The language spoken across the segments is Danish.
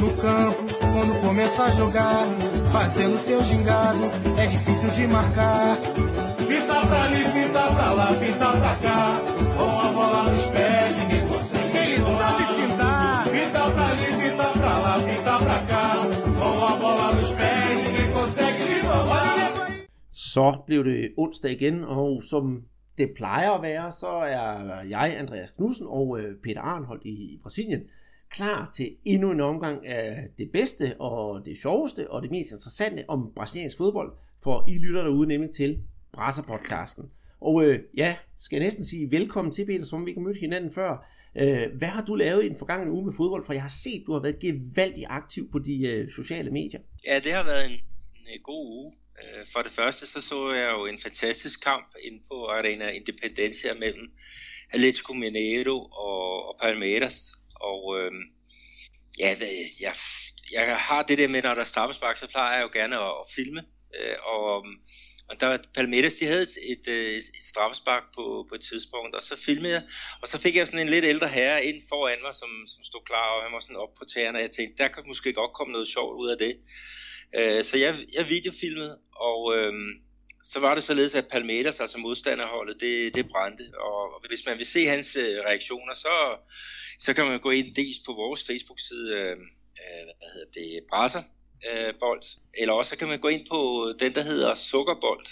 No campo, quando começa a jogar, fazendo seu gingado, é difícil de marcar. Fita pra ali, fita pra lá, fita pra cá, com a bola nos pés, ninguém consegue. Ele sabe fintar. Fita pra ali, fita pra lá, fita pra cá, com a bola nos pés, ninguém consegue lhe roubar. Så blev det onsdag igen, og som det plejer at være, så er jeg, Andreas Knudsen og øh, Peter Arnholdt i Brasilien, klar til endnu en omgang af det bedste og det sjoveste og det mest interessante om brasiliansk fodbold, for I lytter derude nemlig til Brasser-podcasten. Og øh, ja, skal jeg næsten sige velkommen til Peter, som vi ikke har mødt hinanden før. Øh, hvad har du lavet i den forgangne uge med fodbold? For jeg har set, du har været gevaldigt aktiv på de øh, sociale medier. Ja, det har været en, en øh, god uge. Øh, for det første så så jeg jo en fantastisk kamp inde på Arena Independencia mellem Atletico Mineiro og, og Palmeiras. Og øh, ja, jeg, jeg har det der med, når der er straffespark, så plejer jeg jo gerne at, at filme. Øh, og, øhm, og der Palmeiras, de havde et, et, øh, et straffespark på, på et tidspunkt, og så filmede jeg, og så fik jeg sådan en lidt ældre herre ind foran mig, som, som stod klar, og han var sådan op på tæerne, og jeg tænkte, der kan måske godt komme noget sjovt ud af det. Øh, så jeg, jeg videofilmede, og øh, så var det således, at Palmeiras, altså modstanderholdet, det, det brændte. Og, hvis man vil se hans øh, reaktioner, så, så kan man gå ind dels på vores Facebook-side, øh, øh hvad hedder det, Brasser øh, Bold, eller også så kan man gå ind på den, der hedder Sukkerbold,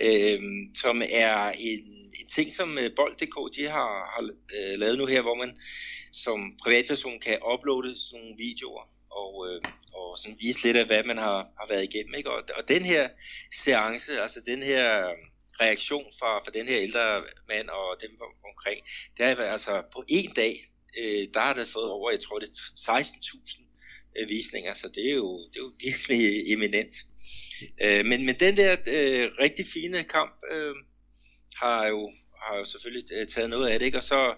øh, som er en, en ting, som øh, Bold.dk de har, har øh, lavet nu her, hvor man som privatperson kan uploade sådan nogle videoer og, øh, og sådan vise lidt af, hvad man har, har været igennem. Ikke? Og, og den her seance, altså den her reaktion fra, fra den her ældre mand og dem omkring, det er altså på en dag, øh, der har det fået over, jeg tror det er 16.000 øh, visninger, så det er jo, det er jo virkelig øh, eminent. Øh, men, men den der øh, rigtig fine kamp øh, har jo har jo selvfølgelig øh, taget noget af det, ikke? og så,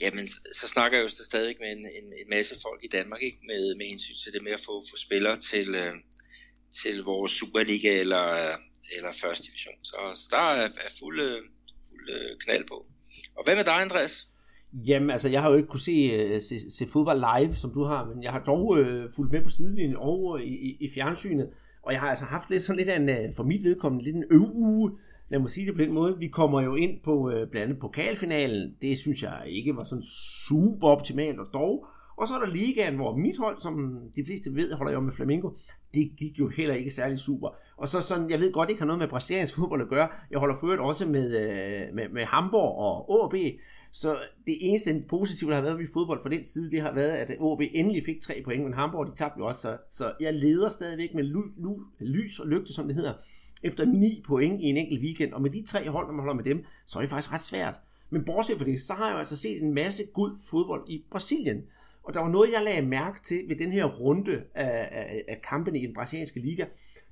jamen, så, snakker jeg jo stadig med en, en, en masse folk i Danmark, ikke? Med, med hensyn til det med at få, få spillere til, øh, til vores Superliga eller, eller første division. Så, så der er, er fuld, øh, fuld knald på. Og hvad med dig, Andreas? Jamen, altså, jeg har jo ikke kunne se, øh, se, se fodbold live, som du har, men jeg har dog øh, fulgt med på sidelinjen over øh, i, i, i fjernsynet, og jeg har altså haft lidt sådan lidt af en, øh, for mit vedkommende, lidt en øvuge, lad mig sige det på den måde. Vi kommer jo ind på øh, blandt andet pokalfinalen, det synes jeg ikke var sådan super optimalt, og dog, og så er der ligaen, hvor mit hold, som de fleste ved, holder jo med Flamingo, det gik jo heller ikke særlig super. Og så sådan, jeg ved godt, det ikke har noget med brasiliansk fodbold at gøre. Jeg holder for også med, øh, med, med Hamburg og AB, så det eneste positive, der har været ved fodbold fra den side, det har været, at OB endelig fik tre point, men Hamburg, de tabte jo også, så, så jeg leder stadigvæk med ly, ly, lys og lygte, som det hedder, efter ni point i en enkelt weekend, og med de tre hold, når man holder med dem, så er det faktisk ret svært. Men bortset fra det, så har jeg jo altså set en masse god fodbold i Brasilien. Og der var noget, jeg lagde mærke til ved den her runde af, af, af kampene i den brasilianske liga.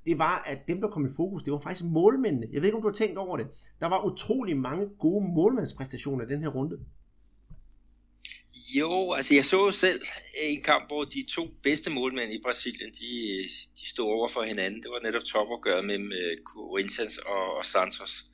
Det var, at dem, der kom i fokus, det var faktisk målmændene. Jeg ved ikke, om du har tænkt over det. Der var utrolig mange gode målmandspræstationer i den her runde. Jo, altså jeg så jo selv en kamp, hvor de to bedste målmænd i Brasilien, de, de stod over for hinanden. Det var netop topopgøret mellem med Corinthians og, og Santos.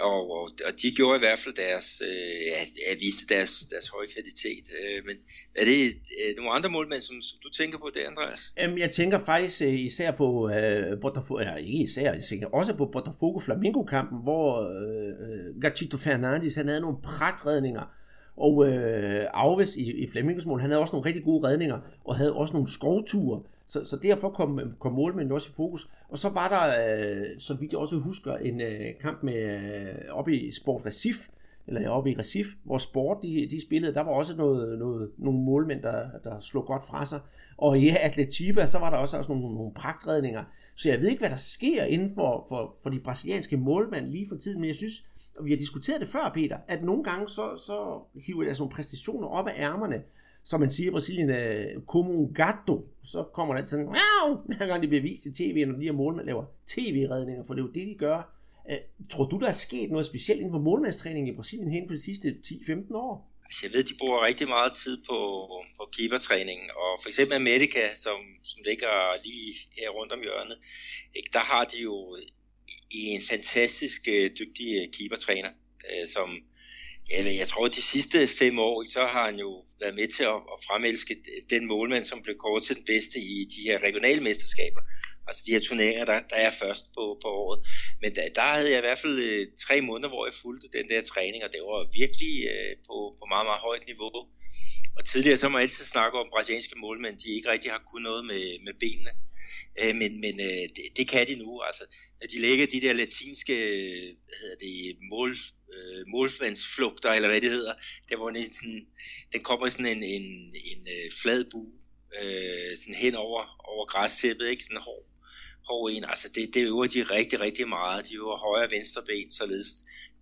Og, og, og de gjorde i hvert fald deres, øh, ja, ja, viste deres, deres høje kvalitet. Øh, men er det øh, nogle andre målmænd, som, som du tænker på det, Andreas? Jamen, jeg tænker faktisk øh, især på øh, Botafogo, ja, ikke især, jeg tænker også på Botafogo Flamingo-kampen, hvor øh, øh Gatito Fernandes, han havde nogle pragtredninger, og øh, Alves i, i Flemmingsmål, mål, han havde også nogle rigtig gode redninger, og havde også nogle skovture, så, så derfor kom, kom målmænden også i fokus. Og så var der, øh, så vidt jeg også husker, en øh, kamp med øh, oppe i Sport Recif, eller oppe i Recif, hvor Sport de, de spillede, der var også noget, noget, nogle målmænd, der, der slog godt fra sig. Og i Atletiba, så var der også, også nogle, nogle pragtredninger. Så jeg ved ikke, hvad der sker inden for, for, for de brasilianske målmænd lige for tiden, men jeg synes, og vi har diskuteret det før, Peter, at nogle gange så, så hiver der sådan altså nogle præstationer op af ærmerne, som man siger i Brasilien, øh, como un gato, så kommer der altid sådan, wow, hver gang det bliver vist i tv, når de her målmænd laver tv-redninger, for det er jo det, de gør. Uh, tror du, der er sket noget specielt inden for målmandstræningen i Brasilien hen for de sidste 10-15 år? Altså, jeg ved, de bruger rigtig meget tid på, på keepertræningen, og for eksempel Amerika, som, som ligger lige her rundt om hjørnet, ikke, der har de jo i en fantastisk øh, dygtig øh, keepertræner, øh, som eller jeg tror, de sidste fem år, så har han jo været med til at, at fremelske den målmand, som blev kåret til den bedste i de her regionale mesterskaber. Altså de her turneringer, der, der er først på, på året. Men der, der havde jeg i hvert fald øh, tre måneder, hvor jeg fulgte den der træning, og det var virkelig øh, på, på meget, meget højt niveau. Og tidligere så må man altid snakke om brasilianske målmænd, de ikke rigtig har kunnet noget med, med benene. Øh, men men øh, det, det kan de nu. Altså, når de lægger de der latinske hvad hedder det, mål, øh, målvandsflugter, eller hvad det hedder, der hvor den, sådan, den kommer i sådan en, en, en øh, flad bue, øh, sådan hen over, over græstæppet, ikke? Sådan hård, hård en. Altså det, det øver de rigtig, rigtig meget. De øver højre og venstre ben, således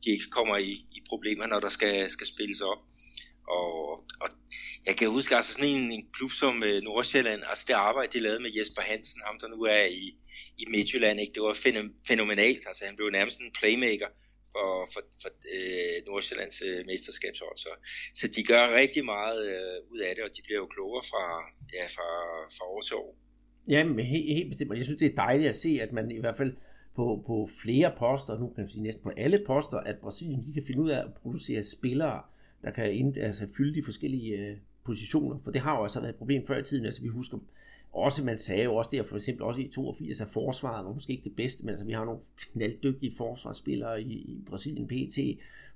de ikke kommer i, i problemer, når der skal, skal spilles op. Og, og jeg kan huske, altså sådan en, en klub som øh, Nordsjælland, altså det arbejde, de lavede med Jesper Hansen, ham der nu er i, i Midtjylland, ikke? det var fænomenalt. Altså han blev nærmest en playmaker for, for, for øh, Nordsjællands øh, mesterskabshold. Så, så de gør rigtig meget øh, ud af det, og de bliver jo klogere fra, ja, fra, fra år til år. Jamen helt, helt bestemt. Jeg synes, det er dejligt at se, at man i hvert fald på, på flere poster, nu kan man sige næsten på alle poster, at Brasilien de kan finde ud af at producere spillere, der kan ind, altså, fylde de forskellige øh, positioner, for det har jo altså været et problem før i tiden, altså vi husker også, man sagde jo også der, for eksempel også i 82, at forsvaret var måske ikke det bedste, men altså vi har nogle knalddygtige forsvarsspillere i, i Brasilien PT,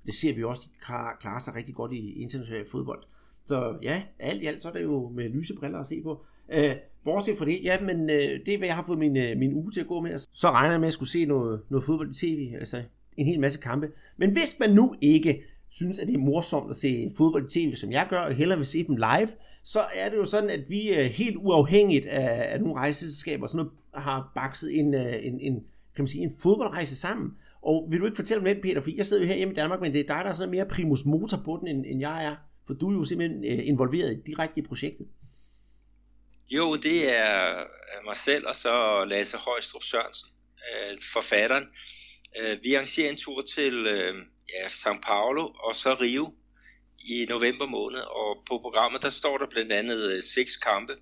det ser vi også, de klarer sig rigtig godt i international fodbold. Så ja, alt i alt, så er det jo med lyse briller at se på. Øh, bortset fra det, ja, men øh, det er, hvad jeg har fået min, øh, min uge til at gå med. Altså. Så regner jeg med at skulle se noget, noget fodbold i tv, altså en hel masse kampe. Men hvis man nu ikke synes, at det er morsomt at se fodbold i tv, som jeg gør, og hellere vil se dem live, så er det jo sådan, at vi øh, helt uafhængigt af, af nogle rejseselskaber sådan noget, har bakset en, øh, en, en, kan man sige, en fodboldrejse sammen. Og vil du ikke fortælle mig lidt, Peter, for jeg sidder jo her hjemme i Danmark, men det er dig, der er sådan mere primus motor på den, end, end jeg er. For du er jo simpelthen øh, involveret direkte i projektet. Jo, det er mig selv og så Lasse Højstrup Sørensen, forfatteren. Vi arrangerer en tur til ja, São Paulo og så Rio i november måned, og på programmet der står der blandt andet øh, seks kampe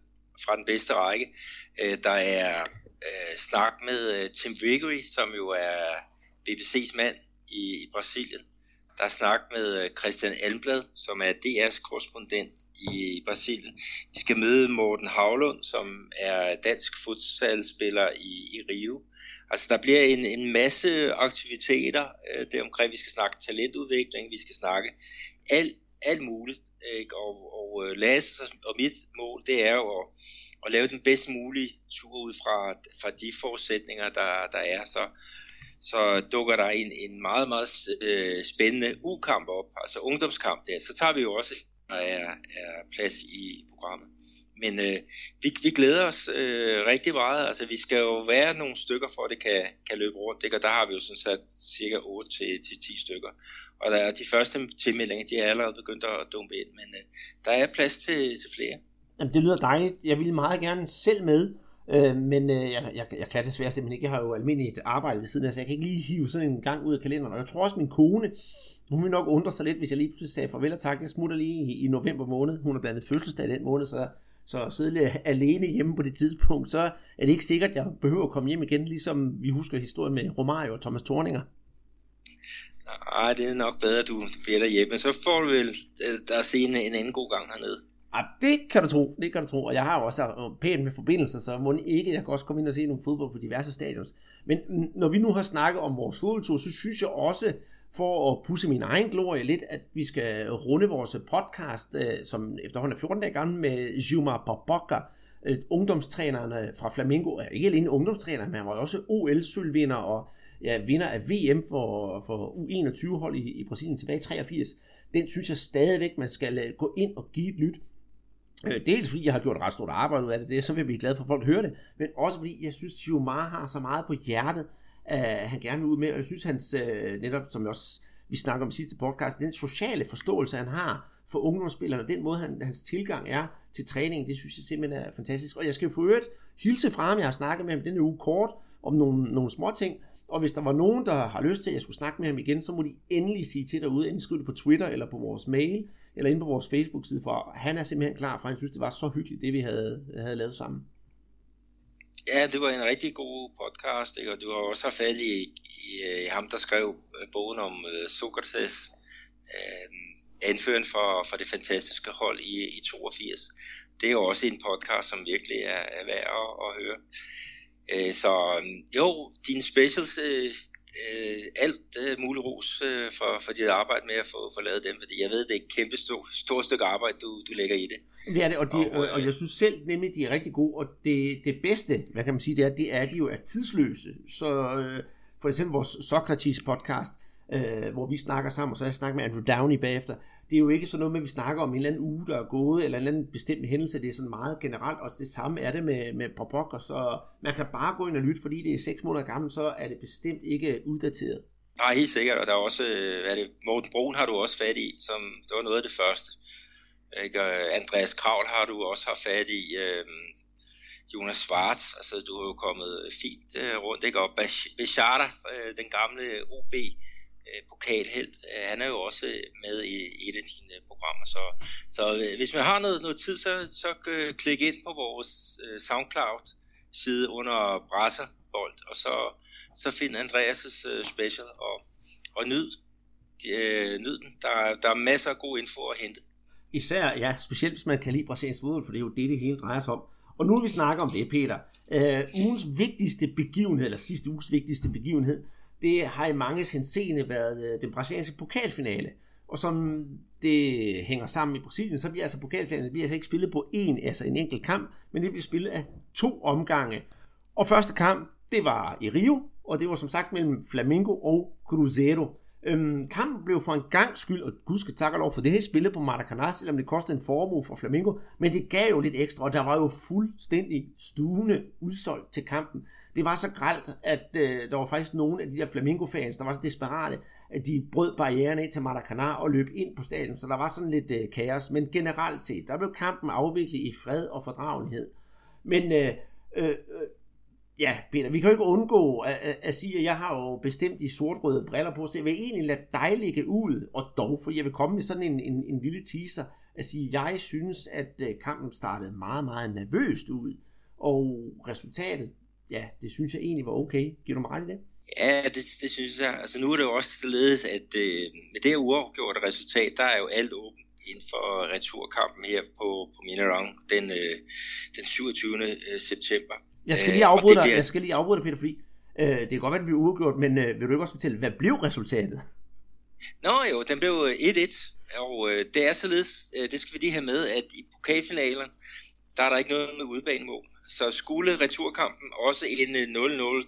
fra den bedste række. Øh, der er øh, snak med øh, Tim Vigory, som jo er BBC's mand i, i Brasilien. Der er snak med øh, Christian Almblad, som er DR's korrespondent i, i Brasilien. Vi skal møde Morten Havlund, som er dansk futsalspiller i, i Rio. Altså der bliver en, en masse aktiviteter øh, deromkring. Vi skal snakke talentudvikling, vi skal snakke alt, alt muligt. Ikke? Og, og øh, Lasse og mit mål, det er jo at, at lave den bedst mulige tur ud fra, fra de forudsætninger, der, der er. Så, så dukker der en, en meget, meget øh, spændende ukamp op, altså ungdomskamp der. Så tager vi jo også, der er, er plads i programmet men øh, vi, vi glæder os øh, rigtig meget. Altså, vi skal jo være nogle stykker, for at det kan, kan løbe rundt. Ikke? Og der har vi jo sådan sat cirka 8 til, til 10 stykker. Og der er de første tilmeldinger, de er allerede begyndt at dumpe ind, men øh, der er plads til, til flere. Jamen, det lyder dejligt. Jeg ville meget gerne selv med, øh, men øh, jeg, jeg, jeg kan desværre simpelthen ikke. Jeg har jo almindeligt arbejde ved siden af, så jeg kan ikke lige hive sådan en gang ud af kalenderen. Og jeg tror også, min kone, hun vil nok undre sig lidt, hvis jeg lige pludselig sagde farvel og tak. Jeg smutter lige i, i november måned. Hun har blandt andet fødselsdag den måned, så så at sidde alene hjemme på det tidspunkt, så er det ikke sikkert, at jeg behøver at komme hjem igen, ligesom vi husker historien med Romario og Thomas Thorninger. Nej, det er nok bedre, at du bliver derhjemme. Så får du vel øh, der se en, en anden god gang hernede. Ja, det kan du tro, det kan du tro. Og jeg har jo også øh, pænt med forbindelser, så må ikke, jeg kan også komme ind og se nogle fodbold på diverse stadions. Men når vi nu har snakket om vores fodboldtur, så synes jeg også, for at pusse min egen glorie lidt, at vi skal runde vores podcast, øh, som efterhånden er 14 dage gammel, med Juma Popoka, øh, ungdomstræneren fra Flamingo. Er Ikke alene ungdomstræner, men han var også OL-sølvvinder og ja, vinder af VM for, for U21-hold i, i Brasilien tilbage i 83. Den synes jeg stadigvæk, man skal øh, gå ind og give et lyt. Øh, dels fordi jeg har gjort et ret stort arbejde ud af det, det så vil jeg blive glad for, at folk hører det, men også fordi jeg synes, Jumar har så meget på hjertet, øh, han gerne vil ud med, og jeg synes hans, øh, netop som jeg også vi snakker om i sidste podcast, den sociale forståelse, han har for ungdomsspillerne, den måde, han, hans tilgang er til træning, det synes jeg simpelthen er fantastisk. Og jeg skal få øvrigt hilse fra ham, jeg har snakket med ham denne uge kort, om nogle, nogle små ting, og hvis der var nogen, der har lyst til, at jeg skulle snakke med ham igen, så må de endelig sige til derude, enten skrive det på Twitter eller på vores mail, eller inde på vores Facebook-side, for han er simpelthen klar, for han synes, det var så hyggeligt, det vi havde, havde lavet sammen. Ja, det var en rigtig god podcast, ikke? og du har også haft fat i, i, øh, i ham, der skrev øh, bogen om uh, Sokrates, øh, anføren for, for det fantastiske hold i, i 82. Det er jo også en podcast, som virkelig er, er værd at, at høre. Øh, så jo, dine specials, øh, øh, alt øh, mulig ros øh, for, for dit arbejde med at få, få lavet dem, fordi jeg ved, det er et kæmpe stort, stort stykke arbejde, du, du lægger i det. Det er det, og, de, og, og, og jeg synes selv nemlig, de er rigtig gode, og det, det bedste, hvad kan man sige, det er, det er, de jo er tidsløse. Så øh, for eksempel vores Socrates podcast, øh, hvor vi snakker sammen, og så jeg snakket med Andrew Downey bagefter, det er jo ikke sådan noget med, at vi snakker om en eller anden uge, der er gået, eller en eller anden bestemt hændelse. Det er sådan meget generelt, og det samme er det med, med Popok, og så man kan bare gå ind og lytte, fordi det er 6 måneder gammelt, så er det bestemt ikke uddateret. Nej, helt sikkert, og der er også, hvad er det, Morten Brun har du også fat i, som det var noget af det første. Ikke? Øh, Andreas Kravl har du også haft fat i, øhm, Jonas Schwartz, altså du har jo kommet fint øh, rundt, ikke? og Bechata, øh, den gamle OB, Øh, pokalhelt. Øh, han er jo også øh, med i et af dine øh, programmer. Så, så øh, hvis man har noget, noget tid, så, så klik ind på vores SoundCloud-side under Brasserbold, og så, så find Andreas' special og, og nyd, øh, nyd den. Der, der er masser af god info at hente. Især, ja, specielt hvis man kan lide brasiliansk fodbold, for det er jo det, det hele drejer sig om. Og nu vil vi snakke om det, Peter. øh, ugens vigtigste begivenhed, eller sidste uges vigtigste begivenhed, det har i mange henseende været øh, den brasilianske pokalfinale. Og som det hænger sammen i Brasilien, så bliver altså pokalfinalen bliver altså ikke spillet på én, altså en enkelt kamp, men det bliver spillet af to omgange. Og første kamp, det var i Rio, og det var som sagt mellem Flamengo og Cruzeiro. Øhm, kampen blev for en gang skyld, og gud skal takke lov for det her spillet på Maracanã, selvom det kostede en formue for Flamengo, men det gav jo lidt ekstra, og der var jo fuldstændig stuende udsolgt til kampen det var så gralt, at øh, der var faktisk nogle af de der Flamingo-fans, der var så desperate, at de brød barrieren ind til Maracanã og løb ind på stadion, så der var sådan lidt øh, kaos. Men generelt set, der blev kampen afviklet i fred og fordragenhed. Men øh, øh, øh, ja, Peter, vi kan jo ikke undgå at, at, at sige, at jeg har jo bestemt de sortrøde briller på, så jeg vil egentlig lade dig ligge ud, og dog, for jeg vil komme med sådan en, en, en lille teaser, at sige, at jeg synes, at øh, kampen startede meget, meget nervøst ud, og resultatet, ja, det synes jeg egentlig var okay. Giver du mig ret i det? Ja, det, det synes jeg. Altså nu er det jo også således, at øh, med det her uafgjorte resultat, der er jo alt åbent inden for returkampen her på, på Minerang den, øh, den 27. Øh, september. Jeg skal lige øh, afbryde dig, bliver... jeg skal lige afbryde dig, Peter, fordi øh, det kan godt være, at det bliver uafgjort, men øh, vil du ikke også fortælle, hvad blev resultatet? Nå jo, den blev 1-1, og øh, det er således, øh, det skal vi lige have med, at i pokalfinalen, der er der ikke noget med udbanemål. Så skulle returkampen også ende 0-0,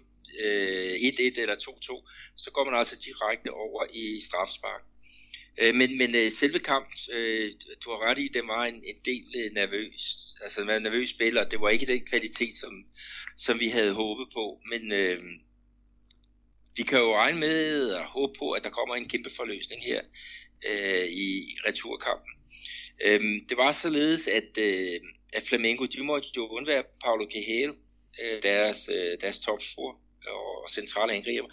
1-1 eller 2-2, så går man altså direkte over i straffespark. Øh, men, men øh, selve kampen, øh, du har ret i, det var en, en del øh, nervøs. Altså, man var nervøs spiller. Det var ikke den kvalitet, som, som vi havde håbet på. Men øh, vi kan jo regne med og håbe på, at der kommer en kæmpe forløsning her øh, i returkampen. Øh, det var således, at øh, at Flamengo, de måtte jo undvære Paulo Quijero, øh, deres, øh, deres topscorer og centrale angriber.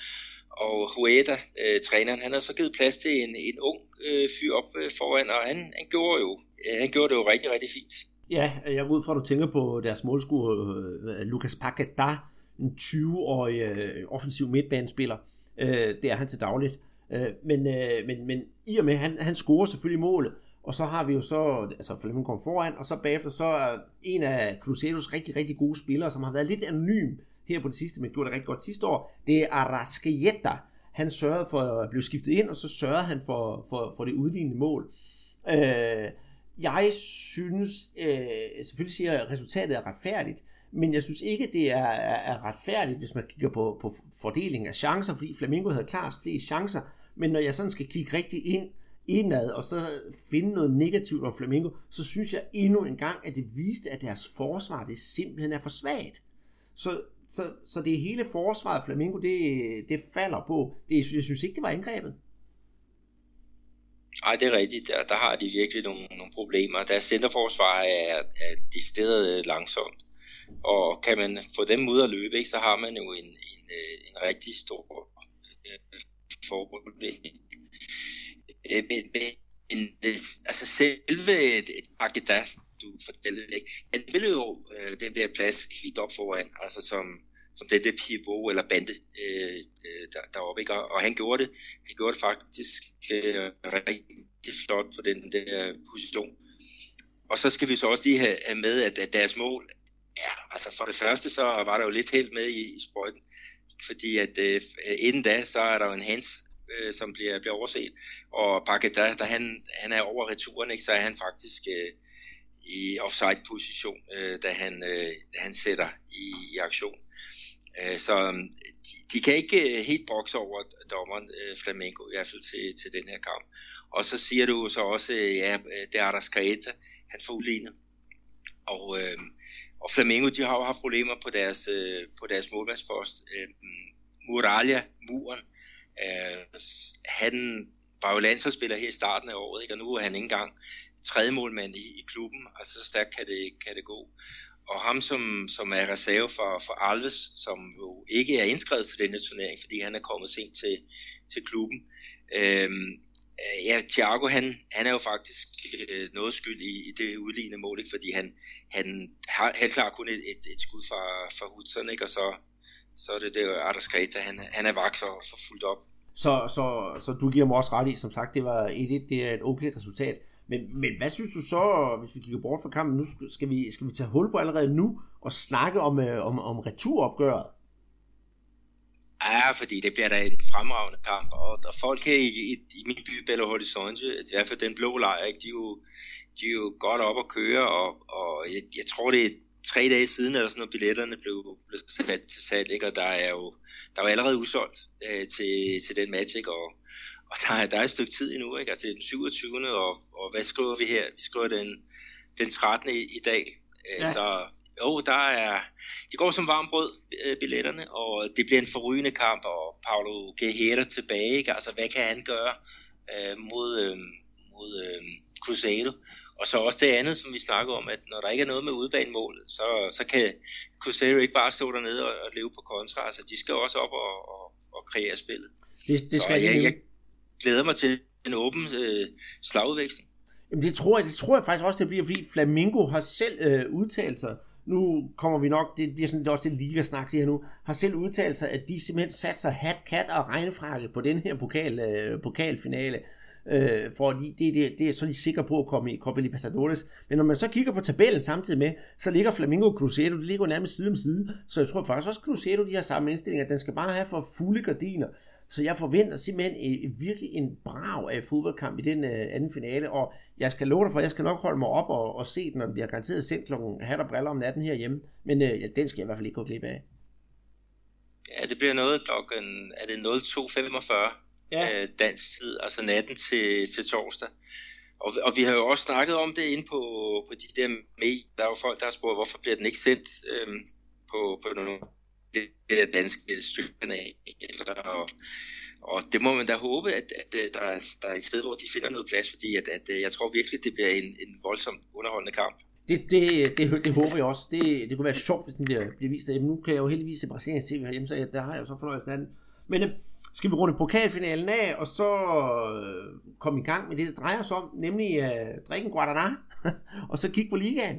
Og Hueda, øh, træneren, han har så givet plads til en, en ung øh, fyr op øh, foran, og han, han, gjorde jo, øh, han gjorde det jo rigtig, rigtig fint. Ja, jeg går ud fra, at du tænker på deres målskuer, øh, øh, Lucas der en 20-årig øh, offensiv midtbanespiller. Øh, det er han til dagligt. Øh, men, øh, men, men i og med, han, han scorer selvfølgelig målet, og så har vi jo så, altså Flemming kom foran, og så bagefter så er en af Cruzeiros rigtig, rigtig gode spillere, som har været lidt anonym her på det sidste, men gjorde det rigtig godt sidste år, det er Arrascaeta. Han sørgede for at blive skiftet ind, og så sørgede han for, for, for det udlignende mål. Øh, jeg synes, øh, selvfølgelig siger jeg, at resultatet er retfærdigt, men jeg synes ikke, det er, er, er retfærdigt, hvis man kigger på, på fordelingen af chancer, fordi Flamingo havde klart flest chancer, men når jeg sådan skal kigge rigtig ind, indad, og så finde noget negativt om Flamingo, så synes jeg endnu en gang, at det viste, at deres forsvar det simpelthen er for svagt. Så, så, så det hele forsvaret Flamengo, det, det falder på. Det, jeg synes ikke, det var angrebet. Nej, det er rigtigt. Der, der har de virkelig nogle, nogle problemer. Deres centerforsvar er, er de steder langsomt. Og kan man få dem ud at løbe, ikke, så har man jo en, en, øh, en rigtig stor øh, forproblem. Øh, men, men altså selve et, du fortæller ikke, han ville jo øh, den der plads helt op foran, altså som, som det der pivot eller bande øh, øh, der, deroppe. Ikke? Og, og han gjorde det, han gjorde det faktisk øh, rigtig flot på den der position. Og så skal vi så også lige have, have med, at, at deres mål, ja, altså for det første, så var der jo lidt helt med i, i sprøjten, fordi at øh, inden da, så er der jo en hands, øh, som bliver, bliver overset, og Paketa, da han, han er over returen, ikke, så er han faktisk øh, i offside-position, øh, da, han, øh, da han sætter i, i aktion. Øh, så øhm, de, de kan ikke øh, helt brokse over dommeren øh, Flamengo, i hvert fald til, til den her kamp. Og så siger du så også, øh, ja, øh, det er der Skreta, han får udlignet. Og, øh, og Flamengo, de har jo haft problemer på deres, øh, på deres målmandspost. Øh, Muralia, muren, øh, han var jo landsholdsspiller her i starten af året, ikke? og nu er han ikke engang tredje målmand i, i klubben, altså så stærkt kan det, kan det gå. Og ham, som, som er reserve for, for Alves, som jo ikke er indskrevet til denne turnering, fordi han er kommet sent til, til klubben, Øhm, ja, Thiago, han, han er jo faktisk øh, noget skyld i, i det udlignende mål, ikke? fordi han, han har helt klart kun et, et, et skud fra, fra Hudson, ikke? og så, så er det det Arders Greta, han, han er vaks og så fuldt op. Så, så, så du giver mig også ret i, som sagt, det var et, det er et okay resultat. Men, men hvad synes du så, hvis vi kigger bort fra kampen, nu skal vi, skal vi tage hul på allerede nu og snakke om, øh, om, om returopgøret? Ja, fordi det bliver da en fremragende kamp, og, og folk her i, i, i min by, Belo Horizonte, i hvert fald den blå lejr, ikke, de, er jo, de er jo godt op at køre, og, og jeg, jeg tror, det er tre dage siden, eller sådan, når billetterne blev, blev sat til salg, ikke, og der er jo der var allerede udsolgt øh, til, til den match, ikke, og, og der, er, der er et stykke tid endnu, ikke? Altså, det er den 27. Og, og hvad skriver vi her? Vi skriver den, den 13. i, i dag. Øh, ja. Så jo, der er, det går som varmt brød, øh, billetterne, og det bliver en forrygende kamp, og Paulo Guerrero tilbage, ikke? altså hvad kan han gøre øh, mod, øh, mod øh, Cruzado? Og så også det andet, som vi snakker om, at når der ikke er noget med udbanemål, så, så kan Cruzeiro ikke bare stå dernede og, og leve på kontra. Altså, de skal også op og, og, og kreere spillet. Det, det skal så jeg, jeg glæder mig til en åben øh, slagudveksling. Jamen det tror jeg, det tror jeg faktisk også, det bliver, fordi Flamingo har selv øh, udtalt sig nu kommer vi nok, det bliver sådan det også det lige snak det her nu, har selv udtalt sig, at de simpelthen satte sig hat, kat og regnfrakke på den her pokal, øh, pokalfinale, øh, fordi det, det, det er så de sikre på at komme i Copa Libertadores. Men når man så kigger på tabellen samtidig med, så ligger Flamengo og Cruzeiro, de ligger nærmest side om side, så jeg tror faktisk også, at Cruzeiro de har samme indstilling, at den skal bare have for fulde gardiner. Så jeg forventer simpelthen et, virkelig en brav af fodboldkamp i den uh, anden finale, og jeg skal love dig for, at jeg skal nok holde mig op og, og se den, når den bliver garanteret sendt klokken hat og briller om natten herhjemme. Men uh, ja, den skal jeg i hvert fald ikke gå glip af. Ja, det bliver noget klokken, er det 02.45 ja. øh, dansk tid, altså natten til, til torsdag. Og, og vi har jo også snakket om det inde på, på de der med. Der er jo folk, der har spurgt, hvorfor bliver den ikke sendt øh, på, på nogle det danske støttekanal. Og, og det må man da håbe, at, at, øh, der, der er et sted, hvor de finder noget plads, fordi at, at øh, jeg tror virkelig, det bliver en, en voldsomt underholdende kamp. Det, det, det, det håber jeg også. Det, det kunne være sjovt, hvis den bliver, bliver vist Jamen, Nu kan jeg jo heldigvis se Brasiliens TV herhjemme, så der har jeg jo så fornøjelsen af den. Men øh, skal vi runde pokalfinalen af, og så øh, komme i gang med det, det drejer sig om, nemlig øh, drikken Guadana, og så kigge på ligaen.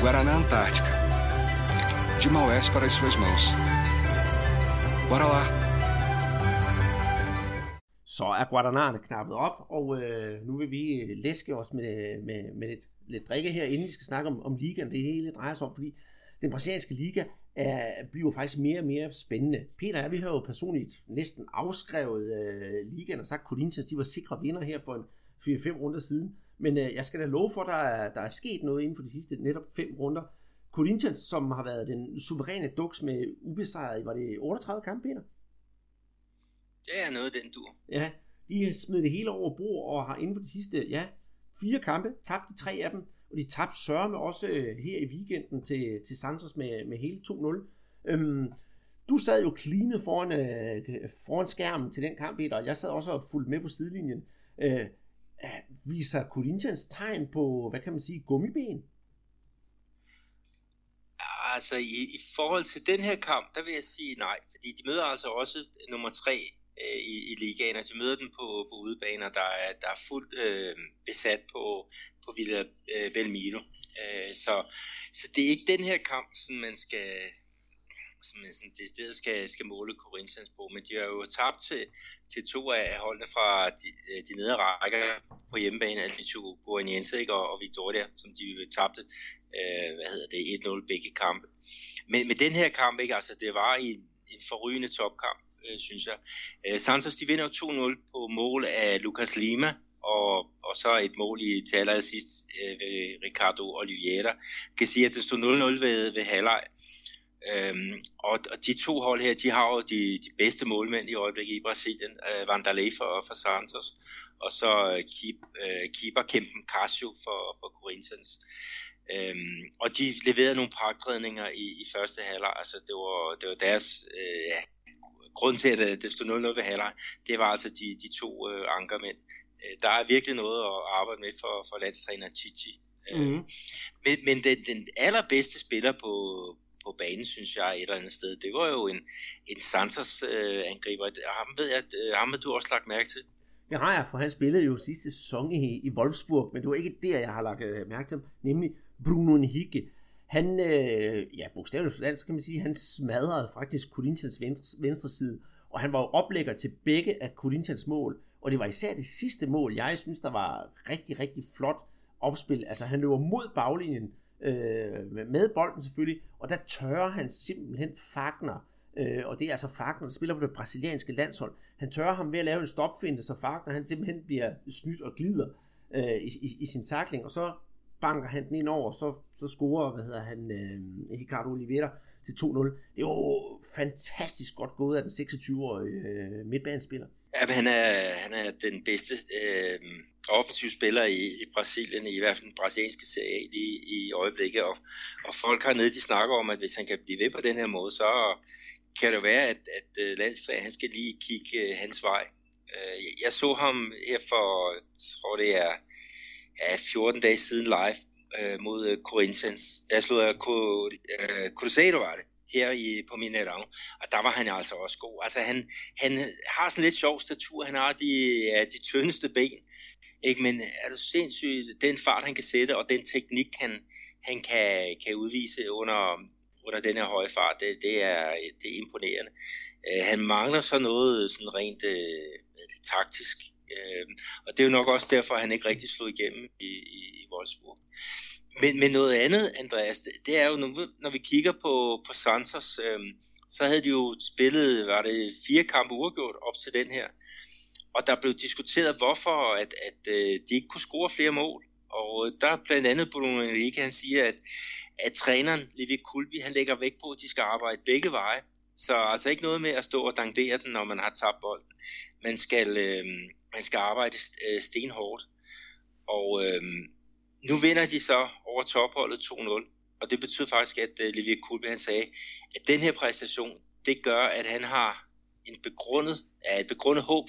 Guaraná Antártica. De Maués para as suas mãos. Bora lá! Så er Guadana'erne knappet op, og øh, nu vil vi øh, læske os med, med, med lidt, lidt drikke her, inden vi skal snakke om, om ligaen. Det hele drejer sig om, fordi den brasilianske liga er, bliver faktisk mere og mere spændende. Peter vi har jo personligt næsten afskrevet øh, ligaen og sagt, at Corinthians de var sikre vinder her for en 4-5 runder siden. Men øh, jeg skal da love for, at der er, der er sket noget inden for de sidste netop fem runder. Corinthians, som har været den suveræne duks med ubesejret, var det 38 kampe, Peter? Det er noget den dur. Ja, de smed det hele over bord og har inden for de sidste, ja, fire kampe, tabt de tre af dem, og de tabte sørme også øh, her i weekenden til, til Santos med, med hele 2-0. Øhm, du sad jo klinet foran, øh, foran skærmen til den kamp, Peter, og jeg sad også og fulgte med på sidelinjen. Øh, viser Corinthians tegn på, hvad kan man sige, gummiben? Altså i, i forhold til den her kamp, der vil jeg sige nej, fordi de møder altså også nummer tre øh, i, i ligaen, og de møder dem på, på udebaner, der er, der er fuldt øh, besat på, på Villa øh, Belmiro. Øh, så, så det er ikke den her kamp, som man skal, som man sådan decideret skal, skal måle Corinthians på, men de har jo tabt til, til to af holdene fra de, øh, de nedre rækker på hjemmebane, Atletico Goianiense ikke, og, og Victoria, som de tabte, øh, hvad hedder det, 1-0 begge kampe. Men, med den her kamp, ikke, altså det var en, en forrygende topkamp, øh, synes jeg. Øh, Santos, de vinder 2-0 på mål af Lucas Lima, og, og så et mål i til allersidst øh, ved Ricardo Oliveira. Jeg kan sige, at det stod 0-0 ved, ved halvleg. Øhm, og, og de to hold her, de har jo de, de bedste målmænd i øjeblikket i Brasilien. Øh, Vanderlei for, for Santos, og så øh, keep, øh, keeperkæmpen Casio for, for Corinthians. Øhm, og de leverede nogle parkredninger i, i første halvleg. Altså det var, det var deres øh, grund til, at det stod 0-0 ved halvleg. Det var altså de, de to øh, ankermænd. Øh, der er virkelig noget at arbejde med for, for landstræner Chichi. Mm. Men, men den, den allerbedste spiller på, på banen, synes jeg, et eller andet sted, det var jo en, en Santos øh, angriber. Ham ved jeg, øh, ham har du også lagt mærke til. Det har jeg, for han spillede jo sidste sæson i, i Wolfsburg, men det var ikke der, jeg har lagt øh, mærke til nemlig Bruno Henrique. Han, øh, ja, bogstaveligt så kan man sige, han smadrede faktisk Corinthians venstre, venstre side, og han var jo oplægger til begge af Corinthians mål, og det var især det sidste mål, jeg synes, der var rigtig, rigtig flot opspil. Altså han løber mod baglinjen, øh, med bolden selvfølgelig, og der tørrer han simpelthen Fagner, øh, og det er altså Fagner, der spiller på det brasilianske landshold. Han tørrer ham ved at lave en stopfinde, så Fagner han simpelthen bliver snydt og glider øh, i, i, i sin takling, og så banker han den ind over, så, så scorer, hvad hedder han, øh, Ricardo Oliveira til 2-0. Det er jo fantastisk godt gået af den 26-årige øh, midtbanespiller. Ja, han er, han er den bedste øh, offensiv spiller i, i Brasilien, i hvert fald den brasilianske serie i, i øjeblikket. Og, og folk hernede, de snakker om, at hvis han kan blive ved på den her måde, så kan det være, at, at øh, landstræner, han skal lige kigge øh, hans vej. Øh, jeg så ham her for, jeg tror det er ja, 14 dage siden live øh, mod øh, Corinthians. Der slog øh, jeg Cruzeiro, var det her i, på Mineirão, og der var han altså også god. Altså han, han har sådan lidt sjov statur, han har de, ja, de tyndeste ben, ikke? men er det sindssygt, den fart han kan sætte, og den teknik han, han kan, kan udvise under, under den her høje fart, det, det, er, det er imponerende. Øh, han mangler så noget sådan rent øh, det, taktisk, øh, og det er jo nok også derfor, at han ikke rigtig slog igennem i, i, i Wolfsburg. Men, men noget andet, Andreas, det, det er jo, når, når vi kigger på, på Santos, øh, så havde de jo spillet, var det fire kampe uafgjort op til den her. Og der blev diskuteret, hvorfor at, at øh, de ikke kunne score flere mål. Og der er blandt andet Bruno Enrique, han siger, at, at træneren, Levi Kulbi, han lægger vægt på, at de skal arbejde begge veje. Så altså ikke noget med at stå og dangdere den, når man har tabt bolden. Man skal, øh, man skal arbejde øh, stenhårdt. Og øh, nu vinder de så over topholdet 2-0, og det betyder faktisk, at øh, uh, Levi Kulbe han sagde, at den her præstation, det gør, at han har en begrundet, ja, et begrundet håb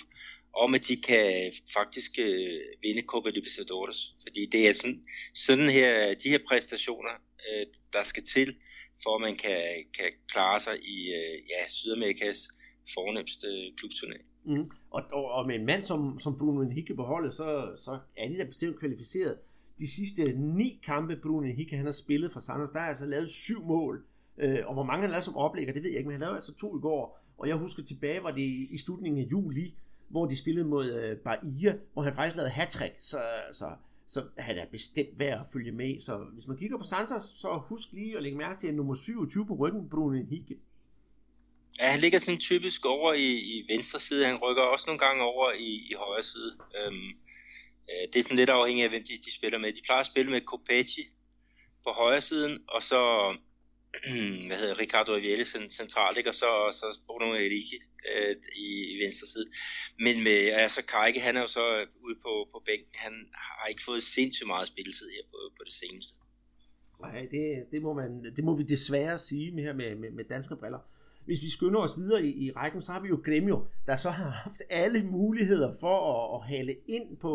om, at de kan faktisk uh, vinde Copa Libertadores. Fordi det er sådan, sådan her, de her præstationer, uh, der skal til, for at man kan, kan klare sig i uh, ja, Sydamerikas fornemmeste klubturnering. Mm. Og, og, og med en mand som, som Bruno Henrique på holdet, så, så er de da bestemt kvalificeret de sidste ni kampe, Bruno Henrique han har spillet for Sanders, der er altså lavet syv mål. Øh, og hvor mange han lavede som oplægger, det ved jeg ikke, men han lavede altså to i går. Og jeg husker tilbage, var det i, slutningen af juli, hvor de spillede mod øh, Bahia, hvor han faktisk lavede hat så, så, så han er bestemt værd at følge med. Så hvis man kigger på Santos, så husk lige at lægge mærke til, at nummer 27 på ryggen, Bruno Henrique. Ja, han ligger sådan typisk over i, i venstre side. Han rykker også nogle gange over i, i højre side. Øhm, Øh, det er sådan lidt afhængigt af, hvem de, de spiller med. De plejer at spille med Kopechi på højre siden, og så hvad hedder Ricardo Avielle centralt, ikke? og så, så Bruno Enrique øh, i, i venstre side. Men med altså Kajke, han er jo så øh, ude på, på bænken. Han har ikke fået sindssygt meget spilletid her på, på det seneste. Nej, det, det, må man, det må vi desværre sige med her med, med, med danske briller. Hvis vi skynder os videre i, i rækken, så har vi jo Gremio, der så har haft alle muligheder for at, at hale ind på,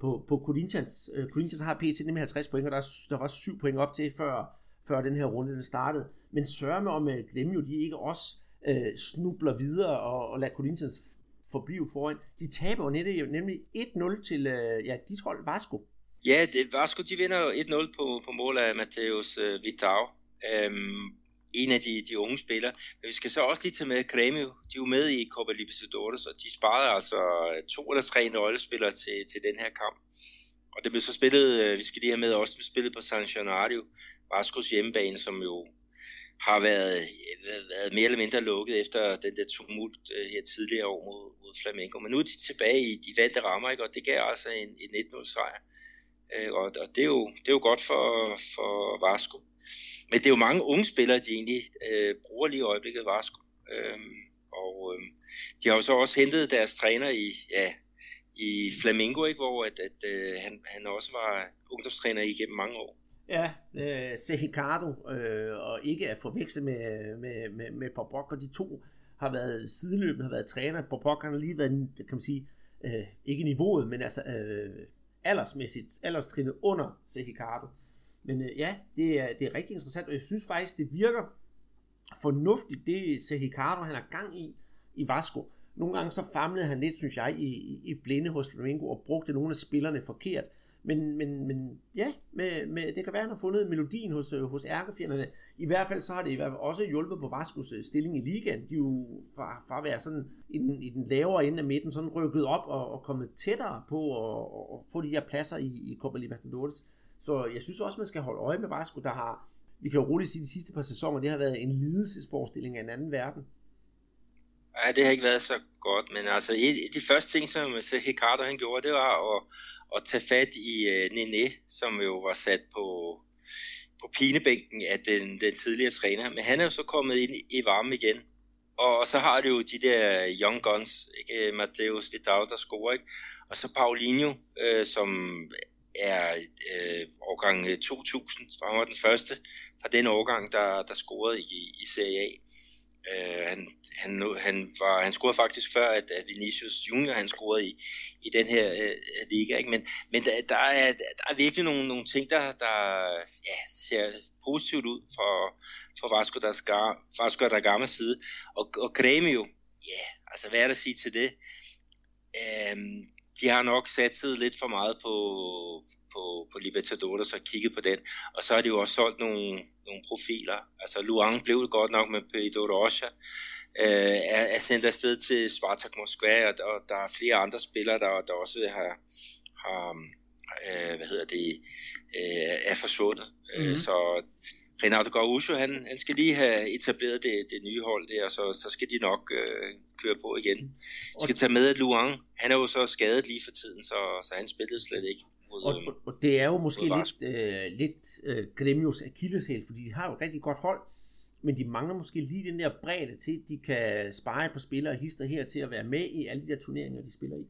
på, på Corinthians. Øh, Corinthians har pt. nemlig 50 point, og der, der var 7 point op til, før, før den her runde den startede. Men sørger med om, at Gremio de ikke også øh, snubler videre og, og lader Corinthians forblive foran. De taber jo nemlig 1-0 til øh, ja, dit hold Vasco. Ja, det, Vasco de vinder 1-0 på, på mål af Mateus øh, Vitao. Øhm, en af de, de unge spillere. Men vi skal så også lige tage med Cremio. De er jo med i Copa Libertadores, og de sparede altså to eller tre nøglespillere til, til den her kamp. Og det blev så spillet, øh, vi skal lige have med også, spillet på San Gennaro, Vascos hjemmebane, som jo har været, været mere eller mindre lukket efter den der tumult øh, her tidligere år mod, mod Flamengo. Men nu er de tilbage i de vante rammer, ikke? og det gav altså en, en 1-0 sejr. Øh, og, og det, er jo, det er jo godt for, for Vasco. Men det er jo mange unge spillere, de egentlig øh, bruger lige i øjeblikket Vasco. Uh, øhm, og uh, de har jo så også hentet deres træner i, ja, i Flamingo, ikke? hvor at, at, øh, han, han også var ungdomstræner igennem mange år. Ja, øh, Sehicardo, øh, og ikke at forveksle med, med, med, med Popok, og de to har været sideløbende, har været træner. Popok har lige været, kan man sige, øh, ikke niveauet, men altså øh, aldersmæssigt, alderstrinnet under Sehicardo. Men øh, ja, det er, det er rigtig interessant, og jeg synes faktisk, det virker fornuftigt, det Sehikardo, han har gang i, i Vasco. Nogle gange så famlede han lidt, synes jeg, i, i, i blinde hos Flamengo, og brugte nogle af spillerne forkert. Men, men, men ja, med, med, det kan være, at han har fundet melodien hos, øh, hos ærkefjenderne. I hvert fald så har det i hvert fald også hjulpet på Vaskos øh, stilling i ligaen. De er jo fra, fra at være sådan i den, i den lavere ende af midten, sådan rykket op og, og kommet tættere på at og få de her pladser i, i Copa Libertadores. Så jeg synes også, man skal holde øje med Vasco, der har, vi kan jo roligt sige, de sidste par sæsoner, det har været en lidelsesforestilling af en anden verden. Ja, det har ikke været så godt, men altså et, de første ting, som Ricardo han gjorde, det var at, at tage fat i uh, Nene, som jo var sat på, på pinebænken af den, den tidligere træner. Men han er jo så kommet ind i varmen igen. Og, og så har det jo de der young guns, ikke? Mateus Vidal, der scorer, ikke? Og så Paulinho, øh, som er øh, årgang øh, 2000, han var den første fra den årgang, der, der scorede i, i Serie A. Øh, han, han, han, var, han scorede faktisk før, at, at Vinicius Junior han scorede i, i den her øh, liga. Ikke? Men, men der, der, er, der er virkelig nogle, nogle ting, der, der ja, ser positivt ud for, for Vasco da, Gama, Vasco da Gama side. Og, og Grêmio, ja, altså hvad er der at sige til det? Øhm, de har nok satset lidt for meget på, på, på Libertadores og kigget på den. Og så har de jo også solgt nogle, nogle profiler. Altså Luang blev det godt nok med Pedro Rocha. Øh, er, er sendt afsted til Spartak Moskva, og, og der er flere andre spillere, der, der også har, har øh, hvad hedder det, øh, er forsvundet. Mm-hmm. Så Renato Gaúcho, han, han skal lige have etableret det, det nye hold der, og så, så skal de nok øh, køre på igen. Vi skal tage med, at Luang, han er jo så skadet lige for tiden, så, så han spillede slet ikke. Mod, og, og, og det er jo måske lidt, øh, lidt øh, Gremios akilleshæl, fordi de har jo et rigtig godt hold, men de mangler måske lige den der bredde til, at de kan spare på spillere og hister her til at være med i alle de der turneringer, de spiller i.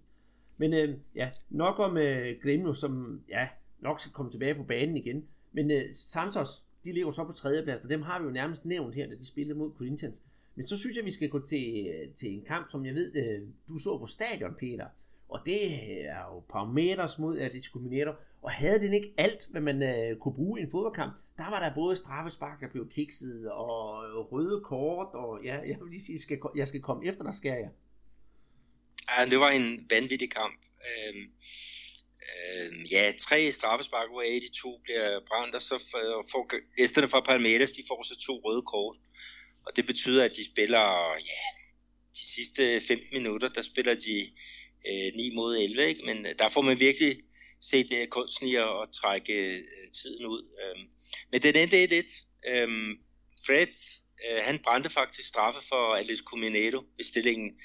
Men øh, ja, nok om øh, Gremio, som ja, nok skal komme tilbage på banen igen. Men øh, Santos, de ligger så på tredjeplads, og dem har vi jo nærmest nævnt her, da de spillede mod Corinthians. Men så synes jeg, vi skal gå til, til en kamp, som jeg ved, øh, du så på stadion, Peter. Og det øh, er jo Palmeiras mod Atletico Mineiro. Og havde den ikke alt, hvad man uh, kunne bruge i en fodboldkamp, der var der både straffespark, der blev kikset, og røde kort, og ja, jeg vil lige sige, skal, jeg skal komme efter dig, skal jeg. Ja, det var en vanvittig kamp. Øhm, øh, ja, tre straffespark, hvor de to bliver brændt, og så øh, får gæsterne fra Palmeiras, de får så to røde kort. Og det betyder, at de spiller, ja, de sidste 15 minutter, der spiller de øh, 9 mod 11, ikke? men øh, der får man virkelig set øh, kunsten i at, at trække øh, tiden ud. Øh, men den endte 1-1. Øh, Fred, øh, han brændte faktisk straffe for Atletico Mineiro ved stillingen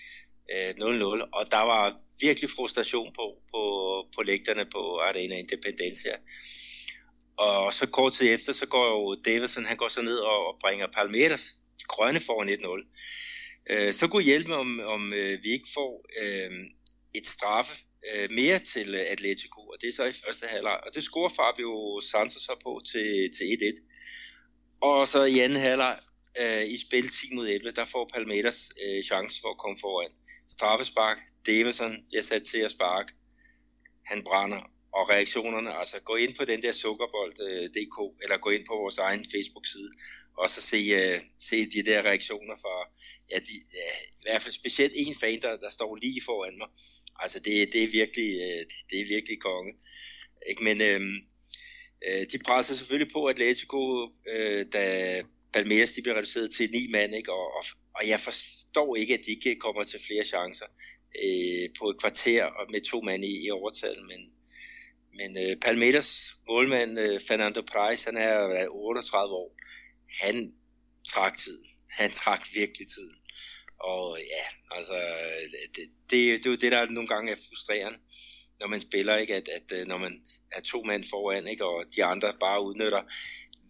øh, 0-0, og der var virkelig frustration på, på, på lægterne på Arena Independencia. Og så kort tid efter, så går jo Davidson, han går så ned og, og bringer Palmeiras, de grønne foran 1-0. Øh, så kunne hjælpe, om, om øh, vi ikke får øh, et straffe øh, mere til Atletico, og det er så i første halvleg. Og det scorer Fabio Santos så på til, til 1-1. Og så i anden halvleg øh, i spil 10 mod 11, der får Palmeiras øh, chance for at komme foran. Straffespark, Davison bliver sat til at sparke. Han brænder, og reaktionerne, altså gå ind på den der sukkerbold.dk, øh, eller gå ind på vores egen Facebook-side, og så se, uh, se de der reaktioner fra, ja, de, ja, i hvert fald specielt en fan, der, der står lige foran mig. Altså det, det, er, virkelig, uh, det er virkelig konge. Ikke? Men uh, øh, de presser selvfølgelig på Atletico, øh, da Palmeiras de bliver reduceret til ni mand, ikke? Og, og, og jeg forstår ikke, at de ikke kommer til flere chancer øh, på et kvarter og med to mand i, i overtal, men, men øh, Palmeiras målmand øh, Fernando Price, han er 38 år, han trak tid. Han trak virkelig tid. Og ja, altså, det, det, det er jo det, der nogle gange er frustrerende, når man spiller, ikke? At, at øh, når man er to mand foran, ikke? og de andre bare udnytter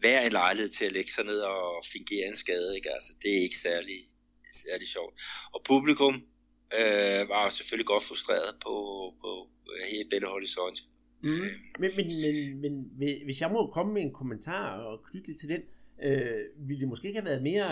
hver en lejlighed til at lægge sig ned og fingere en skade. Ikke? Altså, det er ikke særlig, særlig sjovt. Og publikum øh, var selvfølgelig godt frustreret på, på hele Belo Horizonte. Mm. Men, men, men, men hvis jeg må komme med en kommentar og knytte lidt til den, øh, ville det måske ikke have været mere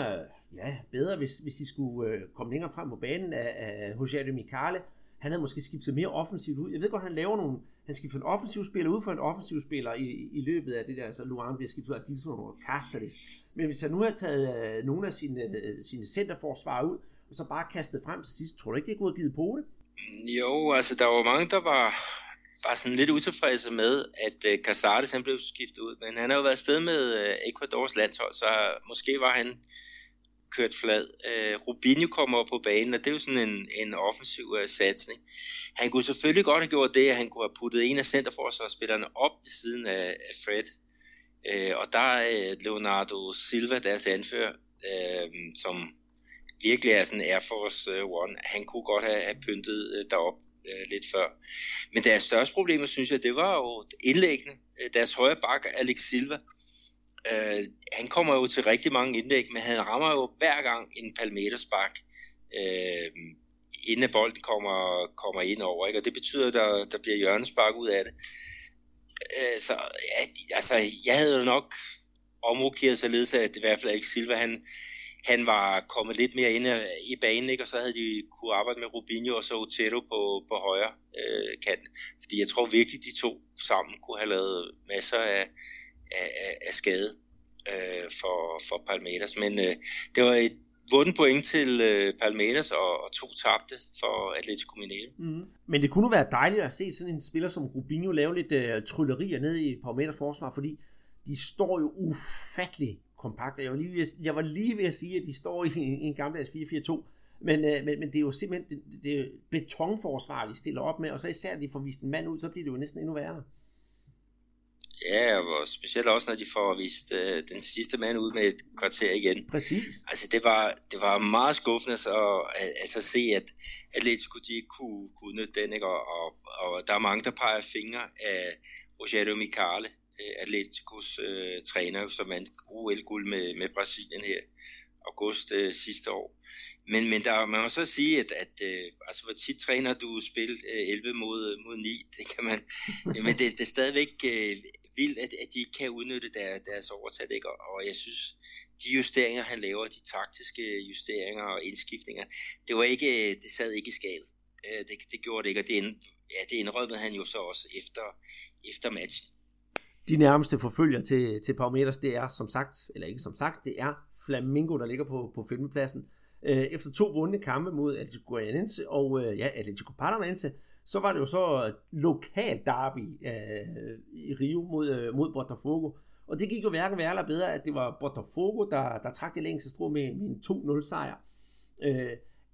ja, bedre, hvis, hvis de skulle øh, komme længere frem på banen af, af Jose de Micale. Han havde måske skiftet mere offensivt ud. Jeg ved godt, han laver nogle, han skifter en offensiv spiller ud for en offensiv spiller i, i løbet af det der, så Luan bliver skiftet ud af Dilson og Castells. Men hvis han nu har taget øh, nogle af sine, øh, sine centerforsvar ud, og så bare kastet frem til sidst, tror du ikke, det kunne have givet på det? Jo, altså der var mange, der var, var sådan lidt utilfredse med, at øh, Casares han blev skiftet ud, men han har jo været sted med øh, Ecuadors landshold, så måske var han kørt flad. Øh, Rubinho kommer op på banen, og det er jo sådan en, en offensiv øh, satsning. Han kunne selvfølgelig godt have gjort det, at han kunne have puttet en af centerforsvarsspillerne op ved siden af, af Fred. Øh, og der er Leonardo Silva, deres anfører, øh, som virkelig er sådan Air Force øh, One. Han kunne godt have, have pyntet øh, derop øh, lidt før. Men deres største problemer, synes jeg, det var jo indlæggende. Øh, deres højre bak, Alex Silva, øh, Øh, han kommer jo til rigtig mange indlæg, men han rammer jo hver gang en palmetersbak, øh, inden bolden kommer, kommer ind over. Ikke? Og det betyder, at der, der bliver hjørnespark ud af det. Øh, så ja, altså, jeg havde jo nok omrokeret således, at i hvert fald ikke Silva, han, han var kommet lidt mere ind i banen, ikke? og så havde de kunne arbejde med Rubinho og så Otero på, på højre øh, kant. Fordi jeg tror virkelig, de to sammen kunne have lavet masser af, af, af skade øh, for, for Palmeiras. Men øh, det var et vundet point til øh, Palmeiras og, og to tabte for Atletico Mineiro. Mm. Men det kunne nu være dejligt at se sådan en spiller som Rubinho lave lidt øh, tryllerier ned i Palmeiras forsvar, fordi de står jo ufattelig kompakt. Jeg var lige ved, jeg var lige ved at sige, at de står i en, en gammeldags 4-4-2, men, øh, men, men det er jo simpelthen det, det er betonforsvar, de stiller op med, og så især de får vist en mand ud, så bliver det jo næsten endnu værre. Ja, og specielt også, når de får vist øh, den sidste mand ud med et kvarter igen. Præcis. Altså, det var, det var meget skuffende så, at, at, at se, at Atletico de ikke kunne, kunne nytte den, ikke? Og, og, og der er mange, der peger fingre af Rogerio Micale, øh, Atleticos øh, træner, som vandt OL-guld med, med Brasilien her august øh, sidste år. Men, men der, man må så sige, at, at øh, altså, hvor tit træner du spil øh, 11 mod, mod 9, det kan man, men det, det er stadigvæk øh, vildt, at, at de ikke kan udnytte der, deres overtal, ikke? Og, og jeg synes, de justeringer, han laver, de taktiske justeringer og indskiftninger, det var ikke, det sad ikke i skabet. Øh, det, det gjorde det ikke, og det, ind, ja, det indrømmede han jo så også efter, efter matchen de nærmeste forfølger til, til Palmeiras, det er som sagt, eller ikke som sagt, det er Flamingo, der ligger på, på femtepladsen. Øh, efter to vundne kampe mod Atletico Goianense og øh, ja, Atletico Paranaense, så var det jo så lokal derby øh, i Rio mod, øh, mod Botafogo. Og det gik jo hverken værre eller bedre, at det var Botafogo, der, der trak det længste strå med, med en 2-0 sejr. Øh,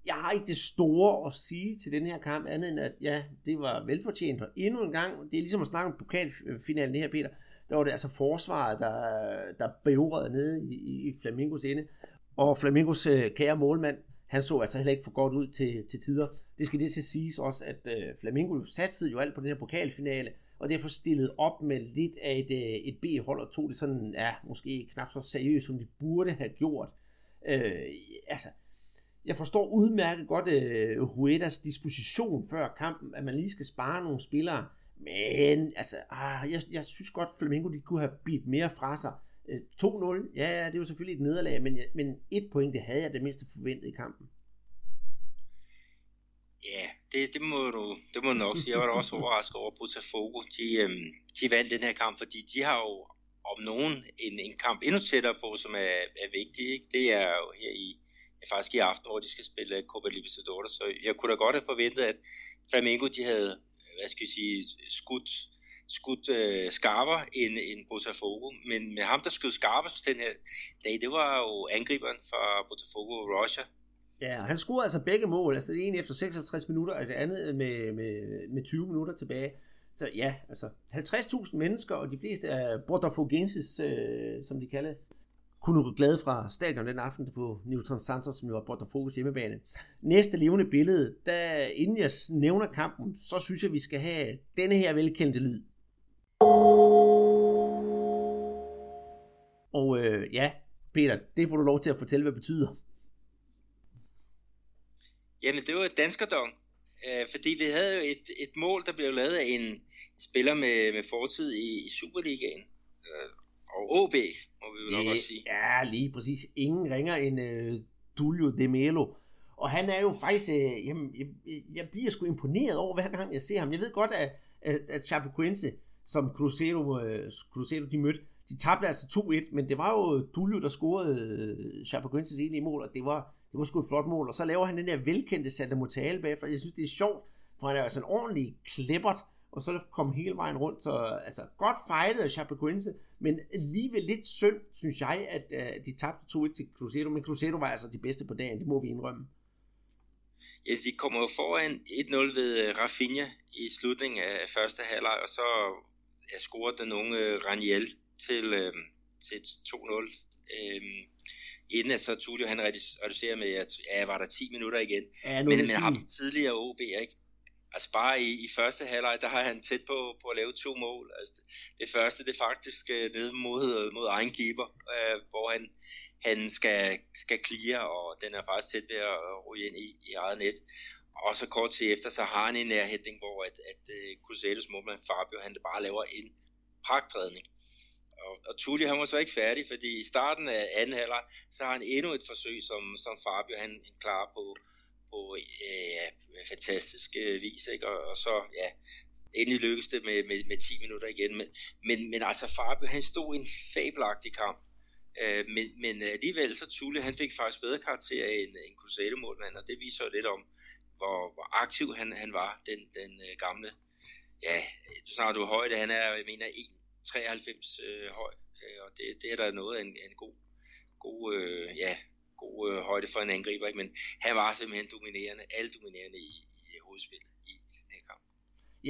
jeg har ikke det store at sige til den her kamp, andet end at ja, det var velfortjent. Og endnu en gang, det er ligesom at snakke om pokalfinalen det her, Peter, der var det altså forsvaret, der, der bevrede nede i, i, i Flamingos ende. Og Flamingos øh, kære målmand, han så altså heller ikke for godt ud til, til tider. Det skal det til siges også, at øh, Flamingo jo satsede jo alt på den her pokalfinale, og derfor stillede op med lidt af et, øh, et B-hold, og tog det sådan, ja, måske knap så seriøst, som de burde have gjort. Øh, altså, jeg forstår udmærket godt øh, Huetas disposition før kampen, at man lige skal spare nogle spillere, men altså, ah, jeg, jeg synes godt, Flamengo de kunne have bidt mere fra sig. Øh, 2-0, ja, ja, det er jo selvfølgelig et nederlag, men, men et point, det havde jeg det mindste forventet i kampen. Ja, det, det, må du, det må du nok sige. Jeg var da også overrasket over Botafogo. De, øhm, de vandt den her kamp, fordi de har jo om nogen en, en kamp endnu tættere på, som er, er vigtig. Ikke? Det er jo her i, faktisk i aften, hvor de skal spille Copa Libertadores. Så jeg kunne da godt have forventet, at Flamengo de havde hvad skal jeg sige, skudt skudt øh, skarper end, end Botafogo, men med ham, der skød skarpest den her dag, det var jo angriberen fra Botafogo, Roger, Ja, han scorede altså begge mål, altså det ene efter 56 minutter, og det andet med, med, med 20 minutter tilbage. Så ja, altså 50.000 mennesker, og de fleste er Botafogensis, øh, som de kaldes, kunne gå glade fra stadion den aften på Newton Santos, som jo var Botafogos hjemmebane. Næste levende billede, da inden jeg nævner kampen, så synes jeg, vi skal have denne her velkendte lyd. Og øh, ja, Peter, det får du lov til at fortælle, hvad det betyder. Jamen, det var danskerdong. Øh, fordi vi havde jo et, et mål, der blev lavet af en spiller med, med fortid i, i Superligaen. Øh, og OB, må vi jo nok også sige. Ja, lige præcis. Ingen ringer end øh, Dulio De Melo. Og han er jo faktisk, øh, jamen, jeg, jeg bliver sgu imponeret over, hver gang jeg ser ham. Jeg ved godt, at, at, at Chapecoense, som Cruzeiro, øh, Cruzeiro de mødte, de tabte altså 2-1, men det var jo Dulio, der scorede øh, Chapecoenses ene i mål, og det var, det var sgu et flot mål. Og så laver han den der velkendte Santa Motale bagefter. Jeg synes, det er sjovt, for han er altså en ordentlig klippert, og så kom hele vejen rundt. Så altså, godt fejlet af Chapecoense, men alligevel lidt synd, synes jeg, at uh, de tabte 2-1 til Cruzeiro, men Cruzeiro var altså de bedste på dagen, det må vi indrømme. Ja, de kommer jo foran 1-0 ved øh, Rafinha i slutningen af første halvleg, og så ja, scorede den unge Raniel til, øh, til 2-0. Øhm, inden at så Tulio han reducerer med, at ja, var der 10 minutter igen. Ja, men, men ham tidligere OB, ikke? Altså bare i, i første halvleg, der har han tæt på, på at lave to mål. Altså det, det første, det er faktisk uh, nede mod, mod egen keeper, uh, hvor han, han skal, skal clear, og den er faktisk tæt ved at ryge ind i, i eget net. Og så kort tid efter, så har han en nærhætning, hvor at, at uh, Crusaders målmand Fabio, han bare laver en pragtredning. Og, og Tulli, han var så ikke færdig, fordi i starten af anden halvleg, så har han endnu et forsøg, som, som Fabio han, klarer på, på øh, fantastisk øh, vis, ikke? Og, og så, ja, endelig lykkedes det med, med, med 10 minutter igen, men, men, men altså Fabio, han stod en fabelagtig kamp, øh, men, men alligevel så Tulle, han fik faktisk bedre karakter end, end Crusader-målmand, og det viser jo lidt om, hvor, hvor aktiv han, han var, den, den øh, gamle, ja, du snakker du højde, han er, jeg mener, 93 øh, høj, øh, og det, det er der noget af en, en god, god øh, ja, god øh, højde for en angriber, ikke? men han var simpelthen dominerende, alt dominerende i, i øh, hovedspillet i den her kamp.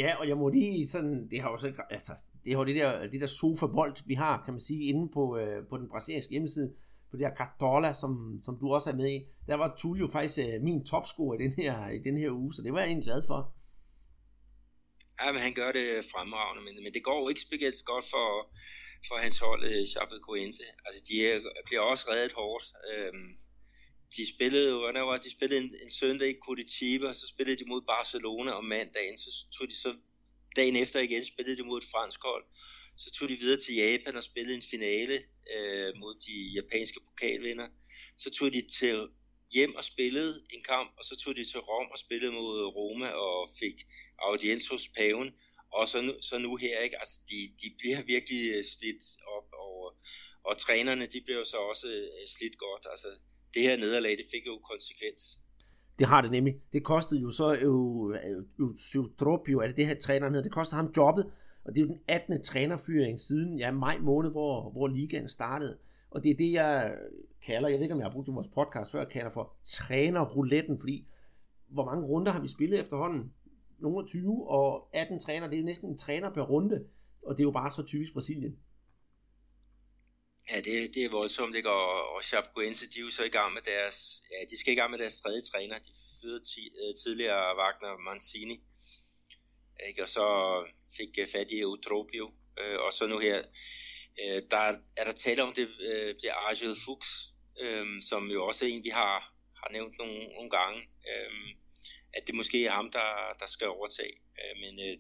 Ja, og jeg må lige sådan, det har jo så altså, det har jo det der, det der sofa-bold, vi har, kan man sige, inde på, øh, på den brasilianske hjemmeside, på det her Cartola, som, som du også er med i, der var Tulio faktisk øh, min topscorer i den, her, i den her uge, så det var jeg egentlig glad for. Ja, men han gør det fremragende, men, men det går jo ikke specielt godt for, for hans hold, øh, Chapecoense. Altså, de er, bliver også reddet hårdt. Øhm, de spillede jo, var, de spillede en, en søndag i Curitiba, så spillede de mod Barcelona om mandagen, så tog de så dagen efter igen, spillede de mod et fransk hold. Så tog de videre til Japan og spillede en finale øh, mod de japanske pokalvinder. Så tog de til hjem og spillede en kamp, og så tog de til Rom og spillede mod Roma og fik audiens hos paven og så nu, så nu her, ikke? Altså, de, de bliver virkelig øh, slidt op, og, og trænerne, de bliver så også øh, slidt godt. Altså, det her nederlag, det fik jo konsekvens. Det har det nemlig. Det kostede jo så jo, jo er det det her træneren hedder, det kostede ham jobbet, og det er jo den 18. trænerfyring siden ja, maj måned, hvor, hvor ligaen startede. Og det er det, jeg kalder, jeg ved ikke, om jeg har brugt det i vores podcast før, jeg kalder for trænerrouletten, fordi hvor mange runder har vi spillet efterhånden? Nogle 20 og 18 træner. Det er jo næsten en træner per runde, og det er jo bare så typisk Brasilien. Ja, det, det er voldsomt, ikke? Og, og Chapecoense, de er jo så i gang med deres, ja, de skal i gang med deres tredje træner. De fødte ti, øh, tidligere Wagner Mancini, ikke? Og så fik øh, fat i Utropio, øh, og så nu her, øh, der er der tale om, det øh, det Argel Fuchs, øh, som jo også er en, vi har, har nævnt nogle, nogle gange. Øh, at det måske er ham, der, der skal overtage. Øh, men øh,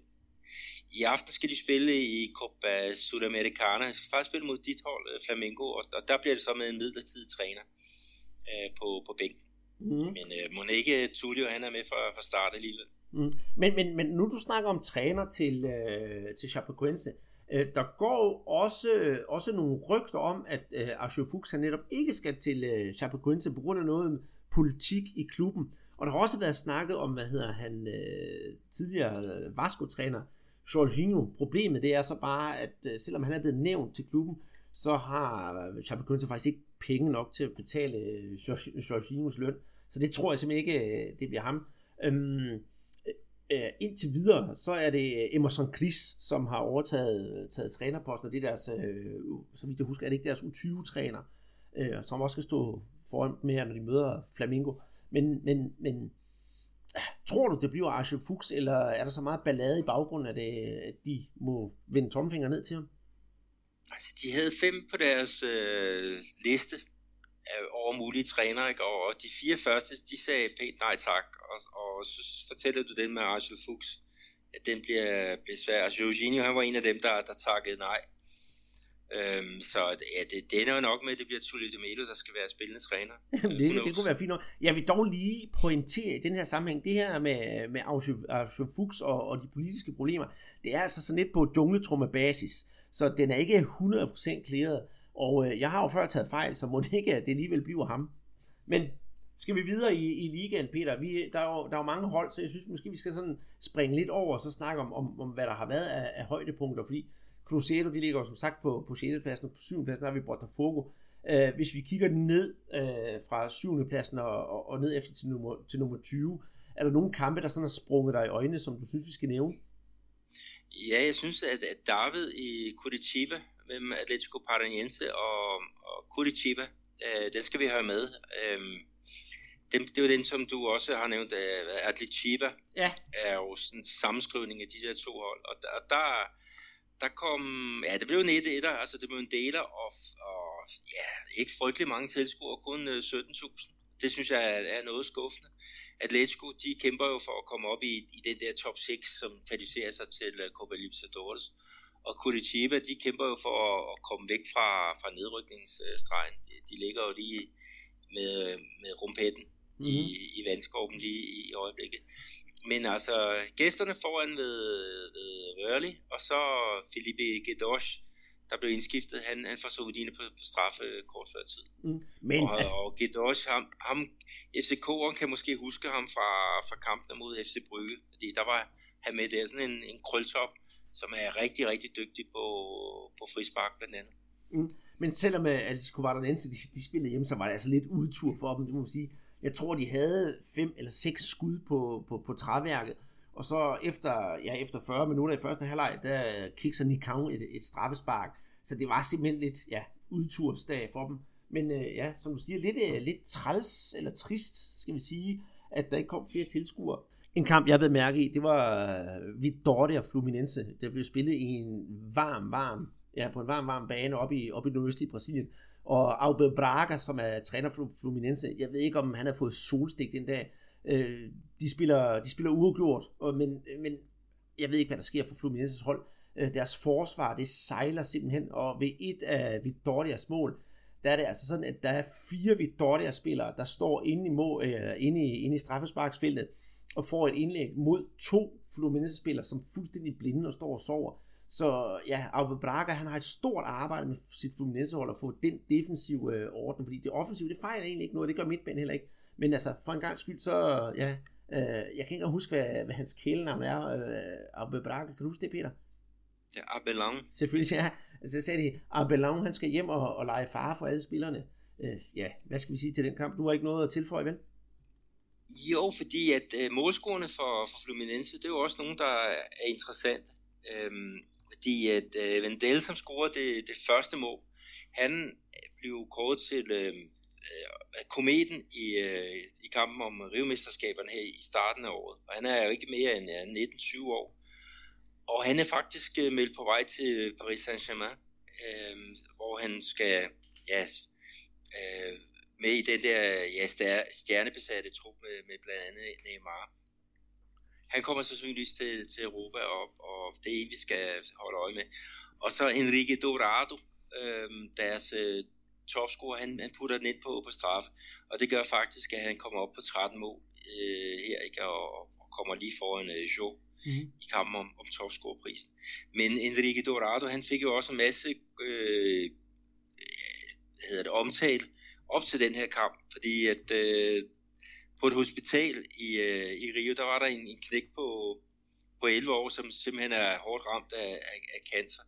i aften skal de spille i Copa Sudamericana. De skal faktisk spille mod dit hold, øh, Flamengo, og, og der bliver det så med en midlertidig træner øh, på, på bænken. Mm. Men øh, må ikke Tulio, han er med fra, fra start alligevel. Mm. Men, men, men nu du snakker om træner til, øh, til Chapecoense, øh, der går også, også nogle rygter om, at øh, Archie Fuchs han netop ikke skal til øh, Chapecoense på grund af noget politik i klubben. Og der har også været snakket om, hvad hedder han, øh, tidligere øh, Vasco-træner, Jorginho. Problemet det er så bare, at øh, selvom han er blevet nævnt til klubben, så har øh, Chapecoense faktisk ikke penge nok til at betale øh, Jorginhos løn. Så det tror jeg simpelthen ikke, det bliver ham. Øhm, øh, indtil videre, så er det Emerson Chris, som har overtaget taget trænerposten, og det er deres, øh, så vidt jeg husker, er det ikke deres U20-træner, øh, som også skal stå foran med når de møder Flamingo. Men, men, men tror du, det bliver Archie Fuchs, eller er der så meget ballade i baggrunden, at, øh, at de må vende tomfinger ned til ham? Altså, de havde fem på deres øh, liste over mulige trænere, ikke? og de fire første, de sagde pænt nej tak, og, og så fortæller du den med Archie Fuchs, at den bliver, bliver svær. Altså, Eugenio, han var en af dem, der, der takkede nej. Øhm, så ja, det, det ender jo nok med, at det bliver Tully de Melo, der skal være spillende træner. det, det kunne være fint nok. Jeg vil dog lige pointere i den her sammenhæng, det her med, med Archie Fuchs og, og de politiske problemer, det er altså sådan lidt på jungletrumme basis, så den er ikke 100% klæret. Og øh, jeg har jo før taget fejl, så må det ikke, at det alligevel bliver ham. Men skal vi videre i, i ligaen, Peter? Vi, der, er jo, der er jo mange hold, så jeg synes måske, vi skal sådan springe lidt over og så snakke om, om, om hvad der har været af, af højdepunkter, fordi Cruzeiro, de ligger jo som sagt på, på 6. pladsen, og på 7. pladsen har vi Botafogo. Uh, hvis vi kigger ned uh, fra 7. pladsen og, og, og ned efter til nummer, til nummer 20, er der nogle kampe, der sådan har sprunget dig i øjnene, som du synes, vi skal nævne? Ja, jeg synes, at, at David i Curitiba mellem Atletico Paranaense og, og Curitiba, uh, den skal vi have med. Uh, det, det er jo den, som du også har nævnt, uh, Atletiba ja. er jo sådan en sammenskrivning af de der to hold, og der, der der kom, ja, det blev en 1 altså det blev en deler, og, og ja, ikke frygtelig mange tilskuere, kun 17.000. Øh, det synes jeg er, er noget skuffende. Atletico, de kæmper jo for at komme op i, i den der top 6, som kvalificerer sig til uh, Copa Libertadores. Og Curitiba, de kæmper jo for at, at komme væk fra, fra nedrykningsstregen. De, de ligger jo lige med, med rumpetten mm. i, i vandskorben lige i øjeblikket. Men altså, gæsterne foran ved, ved Rørli, og så Felipe Gedosh, der blev indskiftet, han, han får Sovedine på, på straffe kort før tid. Mm. Men, og, altså... og Gedosh, ham, ham FCK'eren kan måske huske ham fra, fra kampene mod FC Brygge, fordi der var han med der, sådan en, en krøltop, som er rigtig, rigtig dygtig på, på frispark blandt andet. Mm. Men selvom uh, Atletico Vardanense, de, de spillede hjemme, så var det altså lidt udtur for dem, det må man sige. Jeg tror, de havde fem eller seks skud på, på, på træværket. Og så efter, ja, efter 40 minutter i første halvleg, der kikser Nikau et, et straffespark. Så det var simpelthen lidt ja, udtursdag for dem. Men øh, ja, som du siger, lidt, øh, lidt træls eller trist, skal vi sige, at der ikke kom flere tilskuere. En kamp, jeg ved mærke i, det var øh, Vidorte og Fluminense. Der blev spillet i en varm, varm, ja, på en varm, varm bane oppe i, oppe i nordøstlige Brasilien. Og Aube Braga, som er træner for Fluminense, jeg ved ikke, om han har fået solstik den dag. Øh, de spiller, de spiller uafgjort, og, men, men jeg ved ikke, hvad der sker for Fluminenses hold. Øh, deres forsvar, det sejler simpelthen, og ved et af Vittorias mål, der er det altså sådan, at der er fire Vittoria-spillere, der står inde i, mål, øh, inde i, inde i straffesparksfeltet, og får et indlæg mod to Fluminense-spillere, som fuldstændig blinde og står og sover. Så ja, Alve Braga, han har et stort arbejde med sit Fluminense-hold at få den defensive øh, orden, fordi det offensive, det fejler egentlig ikke noget, det gør midtbanen heller ikke. Men altså, for en gang skyld, så ja, øh, jeg kan ikke huske, hvad, hvad hans kælenavn er, øh, Alve Braga, kan du huske det, Peter? Ja, Abelon. Selvfølgelig, ja. Altså, så sagde de, Abelon, han skal hjem og, og lege fare for alle spillerne. Øh, ja, hvad skal vi sige til den kamp? Du har ikke noget at tilføje, vel? Jo, fordi at øh, målscorerne for, for Fluminense, det er jo også nogen, der er interessante. Øhm, fordi at øh, Vendel, som scorede det, det første mål, han blev kåret til øh, øh, kometen i, øh, i kampen om rivemesterskaberne her i starten af året. Og han er jo ikke mere end øh, ja, 19-20 år. Og han er faktisk øh, meldt på vej til Paris Saint-Germain, øh, hvor han skal ja, øh, med i den der ja, stjernebesatte trup med, med blandt andet Neymar han kommer sandsynligvis til, til Europa, og, og det er en, vi skal holde øje med. Og så Enrique Dorado, øh, deres øh, topscorer, han, han putter den ind på, på straffe, og det gør faktisk, at han kommer op på 13 mål øh, her, ikke? Og, og kommer lige foran øh, Jo mm-hmm. i kampen om, om topscorerprisen. Men Enrique Dorado, han fik jo også en masse øh, hvad hedder det, omtale op til den her kamp, fordi at øh, på et hospital i, øh, i Rio, der var der en, en knæk på, på 11 år, som simpelthen er hårdt ramt af, af, af cancer,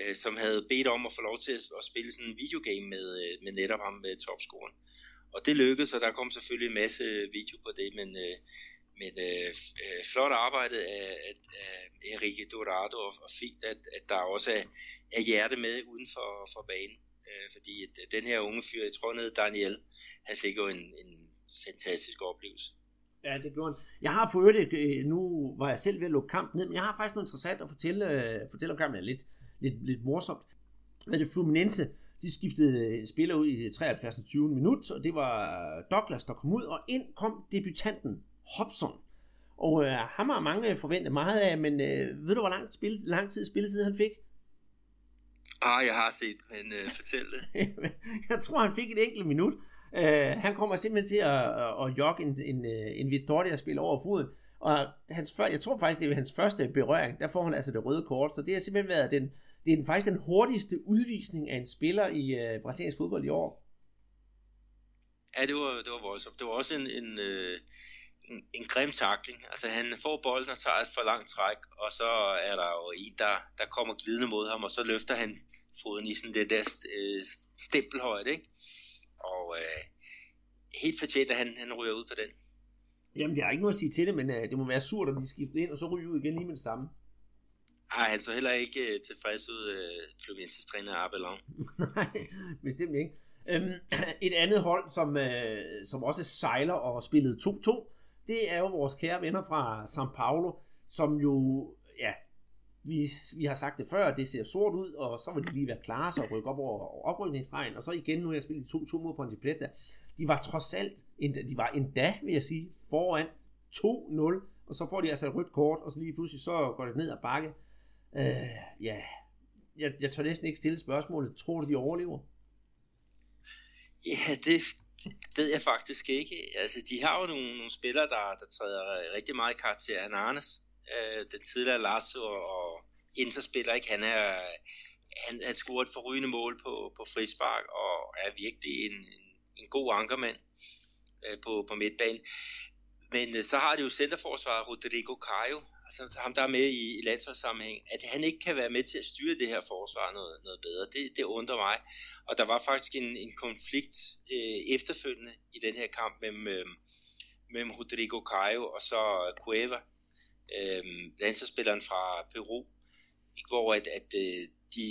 øh, som havde bedt om at få lov til at, at spille sådan en videogame med, øh, med netop ham med topscoren. Og det lykkedes, og der kom selvfølgelig en masse video på det, men, øh, men øh, øh, flot arbejde af, af, af Enrique Dorado, og, og fint, at, at der også er, er hjerte med uden for, for banen. Øh, fordi at, den her unge fyr, jeg tror nede Daniel, han fik jo en, en fantastisk oplevelse. Ja, det gjorde han. Jeg har fået det, øh, nu var jeg selv ved at lukke kampen ned, men jeg har faktisk noget interessant at fortælle, uh, fortælle om kampen. Lidt, lidt, lidt morsomt. Men det Fluminense, de skiftede en spiller ud i 73. 20. minut, og det var Douglas, der kom ud, og ind kom debutanten Hobson. Og uh, ham har mange forventet meget af, men uh, ved du, hvor lang, spil, lang tid spilletid han fik? Ah, jeg har set, men uh, fortæl det. jeg tror, han fik et enkelt minut. Øh, han kommer simpelthen til at, at, at jogge en, en, øh, en Vittoria-spil over foden. Og hans før, jeg tror faktisk, det er hans første berøring. Der får han altså det røde kort. Så det har simpelthen været den, det er faktisk den hurtigste udvisning af en spiller i øh, brasiliansk fodbold i år. Ja, det var, det var voldsomt. Det var også en, en, øh, en, en grim takling. Altså han får bolden og tager et for langt træk, og så er der jo en, der, der kommer glidende mod ham, og så løfter han foden i sådan det der øh, stempelhøjde, ikke? Og øh, helt fortjent, at han, han ryger ud på den. Jamen, jeg har ikke noget at sige til det, men uh, det må være surt, at de skifter ind, og så ryger ud igen lige med det samme. Ej, han så heller ikke uh, tilfreds ud, uh, Fluminenses træner Abelon. Nej, bestemt ikke. Um, et andet hold, som, uh, som også sejler og spillede 2-2, det er jo vores kære venner fra São Paulo, som jo, vi, vi har sagt det før, det ser sort ud, og så vil de lige være klare så rykke op over oprykningsstregen, og så igen, nu har jeg spillet 2-2 mod Ponte Plata. De var trods alt, de var endda, vil jeg sige, foran 2-0, og så får de altså et rødt kort, og så lige pludselig så går det ned ad bakke. Øh, ja, jeg, jeg tør næsten ikke stille spørgsmålet. Tror du, de overlever? Ja, det, ved jeg faktisk ikke. Altså, de har jo nogle, nogle spillere, der, der træder rigtig meget i karakter. Han Arnes, øh, den tidligere Lasso og Interspiller, ikke? Han er han, han scorer et forrygende mål på, på frispark og er virkelig en, en, en god ankermand øh, på, på midtbanen. Men øh, så har de jo centerforsvaret Rodrigo Caio, altså ham der er med i, i landsholdssammenhæng, at han ikke kan være med til at styre det her forsvar noget, noget bedre. Det, det undrer mig. Og der var faktisk en, en konflikt øh, efterfølgende i den her kamp mellem, øh, mellem Rodrigo Caio og så Cueva, øh, landsholdsspilleren fra Peru, ikke, hvor at, at øh, de,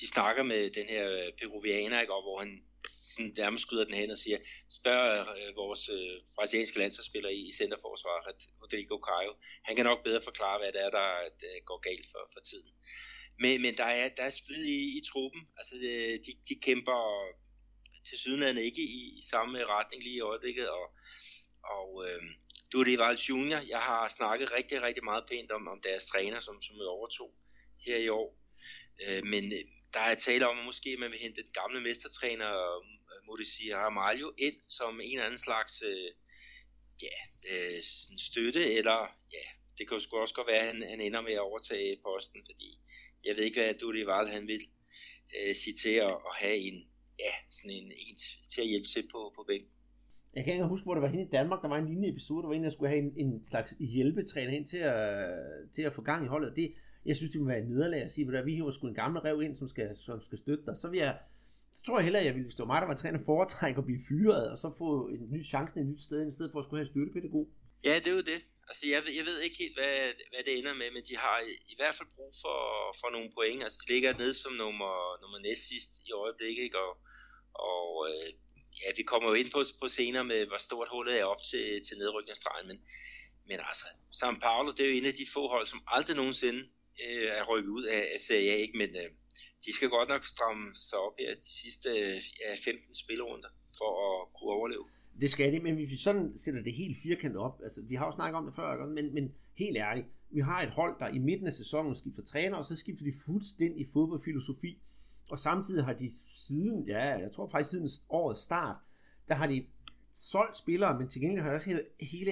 de snakker med den her øh, peruvianer, ikke, og hvor han sådan nærmest skyder den hen og siger, spørg øh, vores øh, brasilianske landsholdsspiller i, i centerforsvaret, Rodrigo Caio. Han kan nok bedre forklare, hvad det er, der, der går galt for, for tiden. Men, men der er, der er splid i, i truppen. Altså, øh, de, de kæmper til sydenlandet ikke i, i samme retning lige i øjeblikket, og, og øh, Durival Junior, jeg har snakket rigtig, rigtig meget pænt om, om deres træner, som, som er overtog her i år. Øh, men øh, der er tale om, at måske man vil hente den gamle mestertræner øh, Mauricio Ramalho ind som en eller anden slags øh, ja, øh, støtte, eller ja, det kan jo sgu også godt være, at han, han ender med at overtage posten, fordi jeg ved ikke, hvad Durival han vil øh, sige til at, at have en, ja, sådan en, en til at hjælpe til på, på bænken. Jeg kan ikke huske, hvor det var henne i Danmark, der var en lignende episode, der var en, der skulle have en, en slags hjælpetræner ind til at, til at få gang i holdet. Det, jeg synes, det må være et nederlag at sige, at vi hiver sgu en gammel rev ind, som skal, som skal støtte dig. Så, vil jeg, så tror jeg hellere, at jeg ville, stå mig, der var træner, foretrække at blive fyret, og så få en ny chance et nyt sted, i stedet for at skulle have en støttepædagog. Ja, det er jo det. Altså, jeg ved, jeg ved ikke helt, hvad, hvad det ender med, men de har i, i hvert fald brug for, for nogle point. Altså, de ligger nede som nummer, nummer næst sidst i øjeblikket, ikke? Og, og øh, ja, vi kommer jo ind på, på senere med, hvor stort hullet er op til, til nedrykningsstregen, men, men altså, São Paulo, det er jo en af de få hold, som aldrig nogensinde øh, er rykket ud af, af Serie A, ikke? men øh, de skal godt nok stramme sig op her de sidste øh, 15 spillerunder for at kunne overleve. Det skal det, men hvis vi sådan sætter det helt firkantet op, altså vi har jo snakket om det før, men, men helt ærligt, vi har et hold, der i midten af sæsonen skifter træner, og så skifter de fuldstændig fodboldfilosofi, og samtidig har de siden, ja, jeg tror faktisk siden årets start, der har de solgt spillere, men til gengæld har de også hele, hele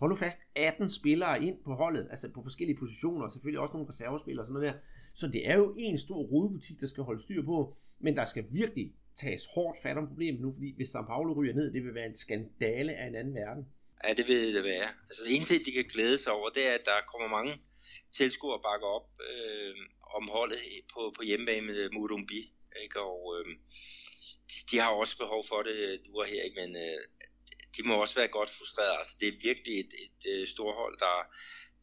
hold nu fast, 18 spillere ind på holdet, altså på forskellige positioner, og selvfølgelig også nogle reservespillere og sådan noget der. Så det er jo en stor rodebutik, der skal holde styr på, men der skal virkelig tages hårdt fat om problemet nu, fordi hvis São Paulo ryger ned, det vil være en skandale af en anden verden. Ja, det vil det være. Altså det eneste, de kan glæde sig over, det er, at der kommer mange tilskuere bakker op øh, om holdet på, på hjemmebane med øh, Murumbi. Ikke? Og øh, de, de har også behov for det øh, nu og her, ikke? men øh, de må også være godt frustreret. Altså, det er virkelig et, et, et øh, stort hold, der,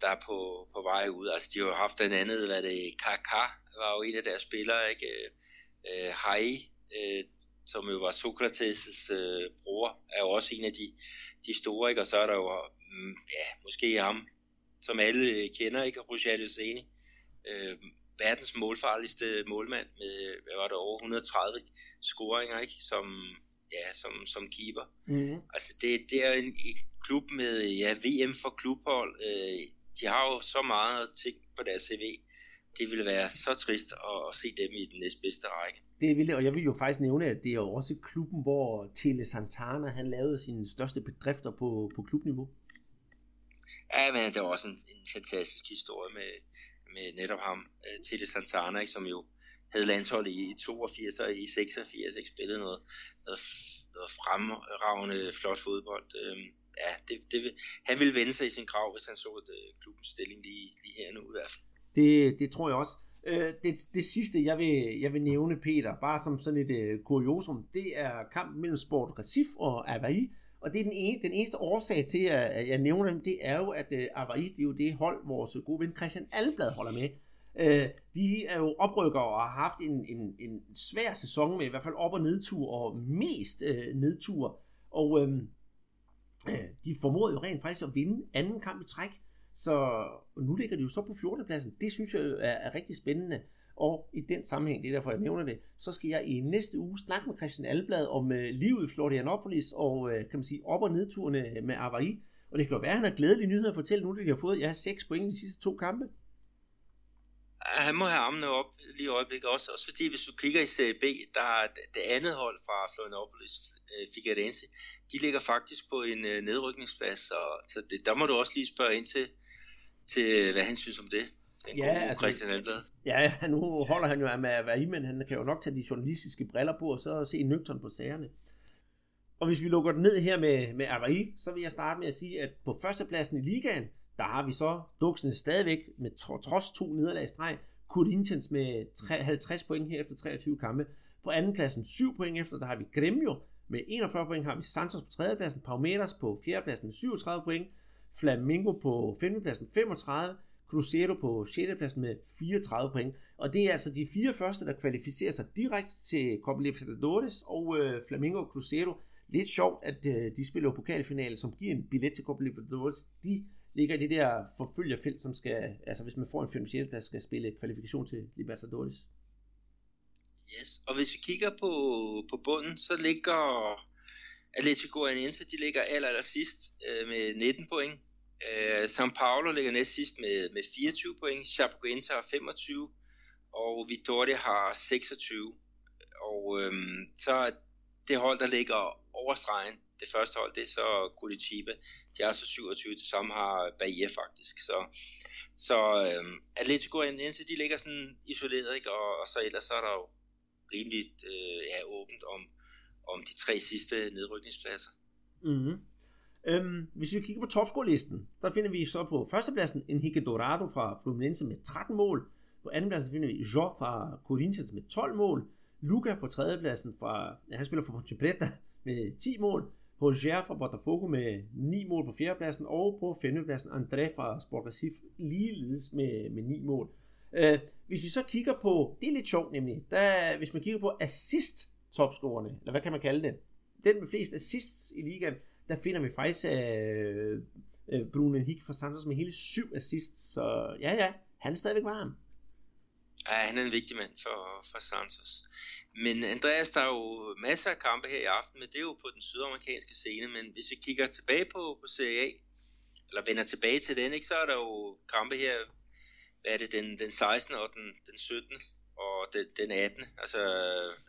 der er på, på vej ud. Altså, de har jo haft den andet, hvad det Kaka var jo en af deres spillere, ikke? Øh, Hai, øh, som jo var Sokrates' øh, bror, er jo også en af de, de store, ikke? Og så er der jo, mm, ja, måske ham, som alle kender, ikke? Roger Luceni, øh, verdens målfarligste målmand med, hvad var det, over 130 scoringer, ikke? Som, ja, som, som keeper. Mm. Altså det, det er en, en klub med ja, VM for klubhold. Øh, de har jo så meget ting på deres CV. Det ville være så trist at, at se dem i den næstbedste række. Det ville og jeg vil jo faktisk nævne, at det er jo også klubben, hvor Tele Santana han lavede sine største bedrifter på, på klubniveau. Ja, men det var også en, en fantastisk historie med, med netop ham, uh, Santana, ikke, som jo havde landshold i 82 og i 86, ikke spillede noget, noget, noget fremragende flot fodbold. Øhm, ja, det, det, han ville vende sig i sin grav, hvis han så et, klubbens stilling lige, lige her nu i hvert fald. Det, det tror jeg også. Øh, det, det sidste, jeg vil, jeg vil nævne, Peter, bare som sådan et uh, kuriosum, det er kampen mellem Sport Recif og Avaí. Og det er den, ene, den eneste årsag til, at jeg nævner dem, det er jo, at øh, Avaí, det er jo det hold, vores gode ven Christian Alblad holder med. Øh, vi er jo oprykkere og har haft en, en, en svær sæson med i hvert fald op- og nedtur, og mest øh, nedtur. Og øhm, øh, de formåede jo rent faktisk at vinde anden kamp i træk. Så nu ligger de jo så på 14. pladsen. Det synes jeg er, er rigtig spændende. Og i den sammenhæng, det er derfor jeg nævner det, så skal jeg i næste uge snakke med Christian Alblad om øh, livet i Florianopolis og øh, kan man sige op- og nedturene med Avaí. Og det kan jo være, at han har glædelige nyheder at fortælle nu, at de har fået ja, 6 point i de sidste to kampe han må have armene op lige i øjeblikket også, også fordi hvis du kigger i Serie B, der er det andet hold fra Florianopolis, øh, Figueirense, de ligger faktisk på en øh, nedrykningsplads, og, så det, der må du også lige spørge ind til, til hvad han synes om det. Den ja, gode altså, Christian Elblad. Ja, nu holder han jo med at være i, men han kan jo nok tage de journalistiske briller på, og så se nøgtern på sagerne. Og hvis vi lukker den ned her med, med Avaí, så vil jeg starte med at sige, at på førstepladsen i ligaen, der har vi så Duxen stadigvæk med trods to nederlag i streg. Corinthians med 50 point her efter 23 kampe. På andenpladsen 7 point efter, der har vi Gremio med 41 point, har vi Santos på tredjepladsen, Palmeiras på fjerdepladsen med 37 point, Flamingo på femtepladsen 35, Cruzeiro på 6. pladsen med 34 point. Og det er altså de fire første, der kvalificerer sig direkte til Copa Libertadores, og øh, Flamingo og Cruzeiro. Lidt sjovt, at øh, de spiller pokalfinale, som giver en billet til Copa Libertadores. De ligger i det der forfølgerfelt, som skal, altså hvis man får en 5 6 plads, skal spille kvalifikation til Libertadores. Yes, og hvis vi kigger på, på bunden, så ligger Atletico Goianiense, de ligger aller, aller sidst øh, med 19 point. Øh, São Paulo ligger næst sidst med, med 24 point. Chapecoense har 25, og Vitória har 26. Og øh, så det hold, der ligger over stregen, det første hold, det er så Curitiba. De er så 27, det samme har Bahia faktisk. Så, så øh, Atletico Goianiense, de ligger sådan isoleret, ikke? Og, og så ellers så er der jo rimeligt øh, ja, åbent om, om de tre sidste nedrykningspladser. Mm-hmm. Øhm, hvis vi kigger på topscore-listen, der finder vi så på førstepladsen Enrique Dorado fra Fluminense med 13 mål. På andenpladsen finder vi Jo fra Corinthians med 12 mål. Luca på tredjepladsen fra, ja, han spiller for Ponte Preta med 10 mål. Roger fra Botafogo med 9 mål på fjerdepladsen, og på femtepladsen André fra Sport Recife ligeledes med, med 9 mål. Øh, hvis vi så kigger på, det er lidt sjovt nemlig, der, hvis man kigger på assist topscorerne, eller hvad kan man kalde det, den med flest assists i ligaen, der finder vi faktisk øh, øh, Bruno Henrique fra Santos med hele 7 assists, så ja ja, han er stadigvæk varm. Ja, han er en vigtig mand for, for Santos. Men Andreas, der er jo masser af kampe her i aften, men det er jo på den sydamerikanske scene. Men hvis vi kigger tilbage på, på Serie A, eller vender tilbage til den, ikke, så er der jo kampe her, hvad er det, den, den 16. og den, den 17. og den, den 18. Altså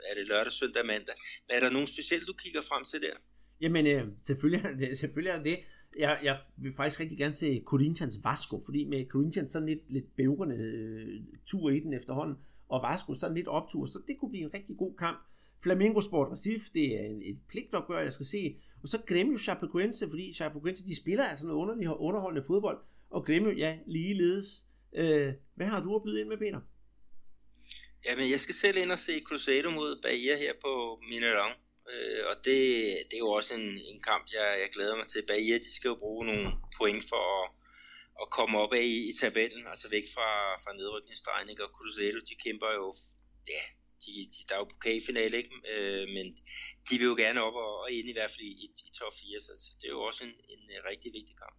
er det lørdag, søndag, mandag. Men er der nogen specielt, du kigger frem til der? Jamen, øh, selvfølgelig, er det, selvfølgelig er det. Jeg, jeg vil faktisk rigtig gerne se Corinthians Vasco, fordi med Corinthians sådan lidt, lidt bævrende øh, tur i den efterhånden, og Vasco sådan lidt optur, så det kunne blive en rigtig god kamp. Flamingo Sport Recife, det er en, et pligtopgør, jeg skal se. Og så Gremio Chapecoense, fordi Chapecoense, de spiller altså noget underligt underholdende fodbold. Og Gremio, ja, ligeledes Øh, hvad har du at byde ind med, Peter? Jamen, jeg skal selv ind og se Cruzeiro mod Bahia her på Mineirão. Øh, og det, det er jo også en, en kamp, jeg, jeg glæder mig til. Bahia, de skal jo bruge nogle point for at, at komme op af i, i tabellen, altså væk fra, fra nedrykningsstregen, ikke? Og Cruzeiro, de kæmper jo, ja, de, de, der er jo pokalfinale, ikke? Øh, men de vil jo gerne op og, og ind i hvert fald i, i top 4, så det er jo også en, en, øh, rigtig vigtig kamp.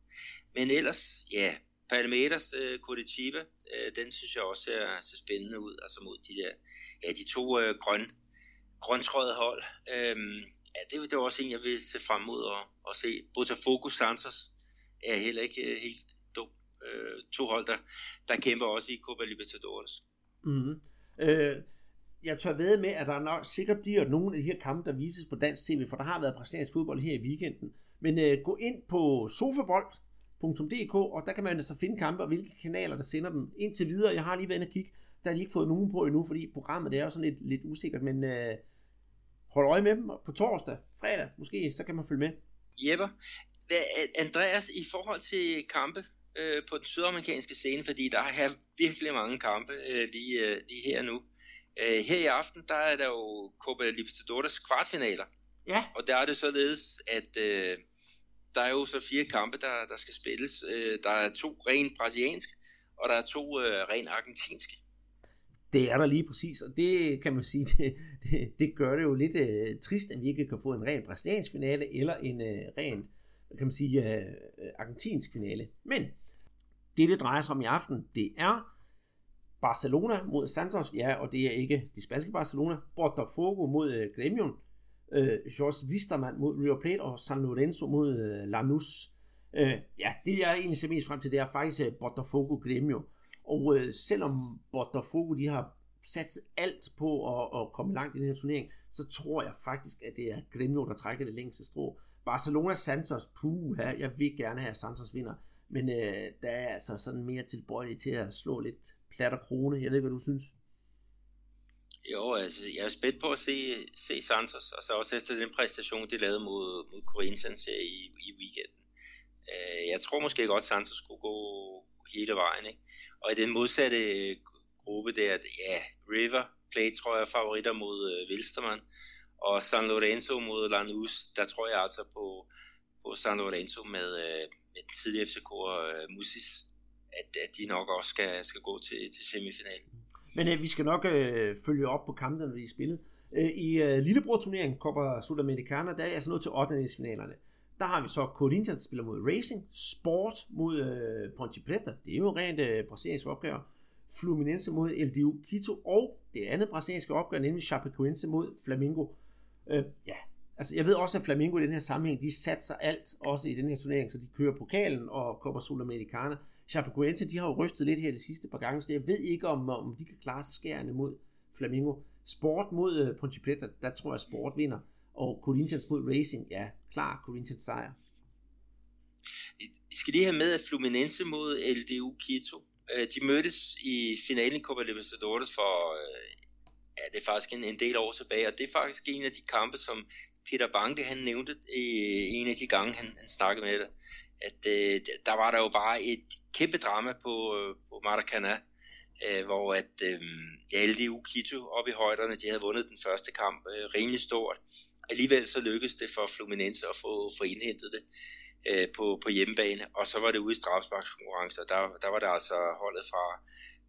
Men ellers, ja, Palmeiras øh, Curitiba, øh, den synes jeg også ser, ser spændende ud, altså mod de der, ja, de to øh, grøn, grøntrøjet hold. Øhm, ja, det, det er også en, jeg vil se frem mod at, at se. Botafogo Santos er heller ikke øh, helt dum. Øh, to hold, der, der kæmper også i Copa Libertadores. Mm-hmm. Øh, jeg tør ved med, at der nok sikkert bliver nogle af de her kampe, der vises på dansk tv, for der har været brasiliansk fodbold her i weekenden. Men øh, gå ind på sofabold.dk, og der kan man altså finde kampe og hvilke kanaler, der sender dem. Indtil videre, jeg har lige været inde og kigge, der har de ikke fået nogen på endnu, fordi programmet det er jo sådan lidt, lidt usikkert, men øh, hold øje med dem på torsdag, fredag måske, så kan man følge med. Jepper, Andreas, i forhold til kampe øh, på den sydamerikanske scene, fordi der er virkelig mange kampe øh, lige, øh, lige her nu. Øh, her i aften, der er der jo Copa Libertadores kvartfinaler. Ja. Og der er det således, at øh, der er jo så fire kampe, der, der skal spilles. Øh, der er to rent brasilianske, og der er to øh, rent argentinske. Det er der lige præcis, og det kan man sige, det, det, det gør det jo lidt øh, trist, at vi ikke kan få en ren brasiliansk finale, eller en øh, ren, kan man sige, øh, øh, argentinsk finale. Men det, det drejer sig om i aften, det er Barcelona mod Santos, ja, og det er ikke de spanske Barcelona, Botafogo mod øh, Gremion, øh, Jorge Wisterman mod River Plate og San Lorenzo mod øh, Lanús. Øh, ja, det jeg egentlig ser mest frem til, det er faktisk øh, Botafogo Gremio. Og øh, selvom Botafogo de har sat alt på at, at komme langt i den her turnering, så tror jeg faktisk, at det er Gremio, der trækker det længste strå. Barcelona Santos, puh, jeg vil gerne have, at Santos vinder. Men øh, der er altså sådan mere tilbøjelig til at slå lidt plat og krone. Jeg ved ikke, hvad du synes. Jo, altså, jeg er spændt på at se, se Santos, og så også efter den præstation, de lavede mod, mod Corinthians her i, i weekenden. Øh, jeg tror måske godt, Santos kunne gå hele vejen, ikke? Og i den modsatte øh, gruppe der, ja, River Plate tror jeg er favoritter mod øh, Wilstermann, og San Lorenzo mod Lanús, der tror jeg altså på, på San Lorenzo med, øh, med den tidlige FCK'er øh, Musis, at, at de nok også skal, skal gå til, til semifinalen. Men øh, vi skal nok øh, følge op på kampene, når de spillet. Øh, I øh, lillebror-turneringen, Copa Sudamericana, der er jeg altså nået til 8. finalerne. Der har vi så Corinthians, der spiller mod Racing, Sport mod øh, Ponte Preta, det er jo rent øh, brasiliansk opgør, Fluminense mod LDU Quito, og det andet brasilianske opgør, nemlig Chapecoense mod Flamengo. Øh, ja, altså jeg ved også, at Flamengo i den her sammenhæng, de satser alt, også i den her turnering, så de kører pokalen og Copa Sudamericana. Chapecoense, de har jo rystet lidt her de sidste par gange, så jeg ved ikke, om, om de kan klare skærende mod Flamingo. Sport mod øh, Ponte Preta, der tror jeg, Sport vinder. Og Corinthians mod Racing, ja, klar Corinthians sejr. I skal lige have med, at Fluminense mod LDU Quito, øh, de mødtes i finalen i Copa Libertadores for, øh, ja, det er faktisk en, en del år tilbage, og det er faktisk en af de kampe, som Peter Banke, han nævnte en af de gange, han, han snakkede med det at øh, der var der jo bare et kæmpe drama på, øh, på Maracana, øh, hvor at øh, ja, LDU Quito op i højderne, de havde vundet den første kamp øh, rimelig stort. Alligevel så lykkedes det for Fluminense at få, få indhentet det øh, på, på hjemmebane, og så var det ude i og der, der var det altså holdet fra,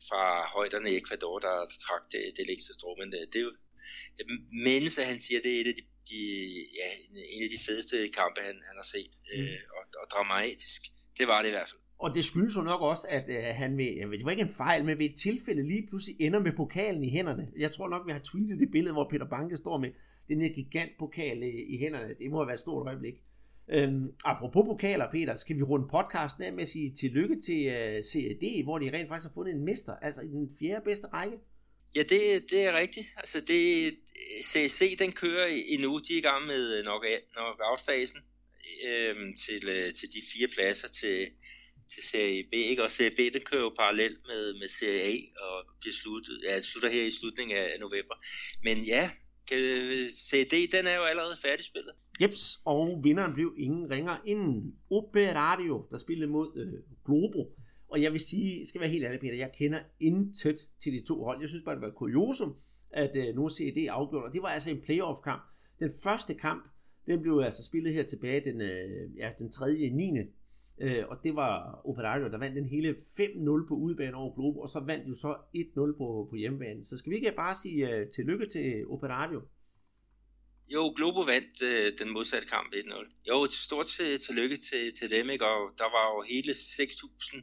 fra højderne i Ecuador, der, der trak det, det længste strå, men det, det er jo Mense, han siger, det er et af de, de, ja, en af de fedeste kampe, han, han har set, mm. øh, og, og dramatisk. Det var det i hvert fald. Og det skyldes jo nok også, at øh, han ved, jeg ved, det var ikke en fejl, men ved et tilfælde lige pludselig ender med pokalen i hænderne. Jeg tror nok, vi har tweetet det billede, hvor Peter Banke står med den her gigantpokal i, i hænderne. Det må have været et stort øjeblik. Øhm, apropos pokaler, Peter, skal vi runde podcasten af med at sige tillykke til uh, øh, CAD, hvor de rent faktisk har fundet en mester, altså i den fjerde bedste række. Ja, det, det er rigtigt. Altså det, CSC den kører endnu. De er i gang med øh, knockout-fasen øhm, til, øh, til de fire pladser til, til Serie B. Ikke? Og Serie B den kører jo parallelt med, med Serie A og det slutter, ja, det slutter her i slutningen af november. Men ja, Øh, CD den er jo allerede færdigspillet. Jeps, og vinderen blev ingen ringer end Operario, der spillede mod øh, Globo Og jeg vil sige, skal være helt ærlig, Peter, jeg kender intet til de to hold. Jeg synes bare, det var kuriosum, at øh, nu CD afgjorde, og det var altså en playoff-kamp. Den første kamp, den blev altså spillet her tilbage den, øh, ja, den 3. 9. Øh, og det var Operario, der vandt den hele 5-0 på udebane over Globo, og så vandt jo så 1-0 på, på hjemmebane. Så skal vi ikke bare sige uh, tillykke til Operario? Jo, Globo vandt øh, den modsatte kamp 1-0. Jo, et stort til, tillykke til, til dem, ikke? og der var jo hele 6.000,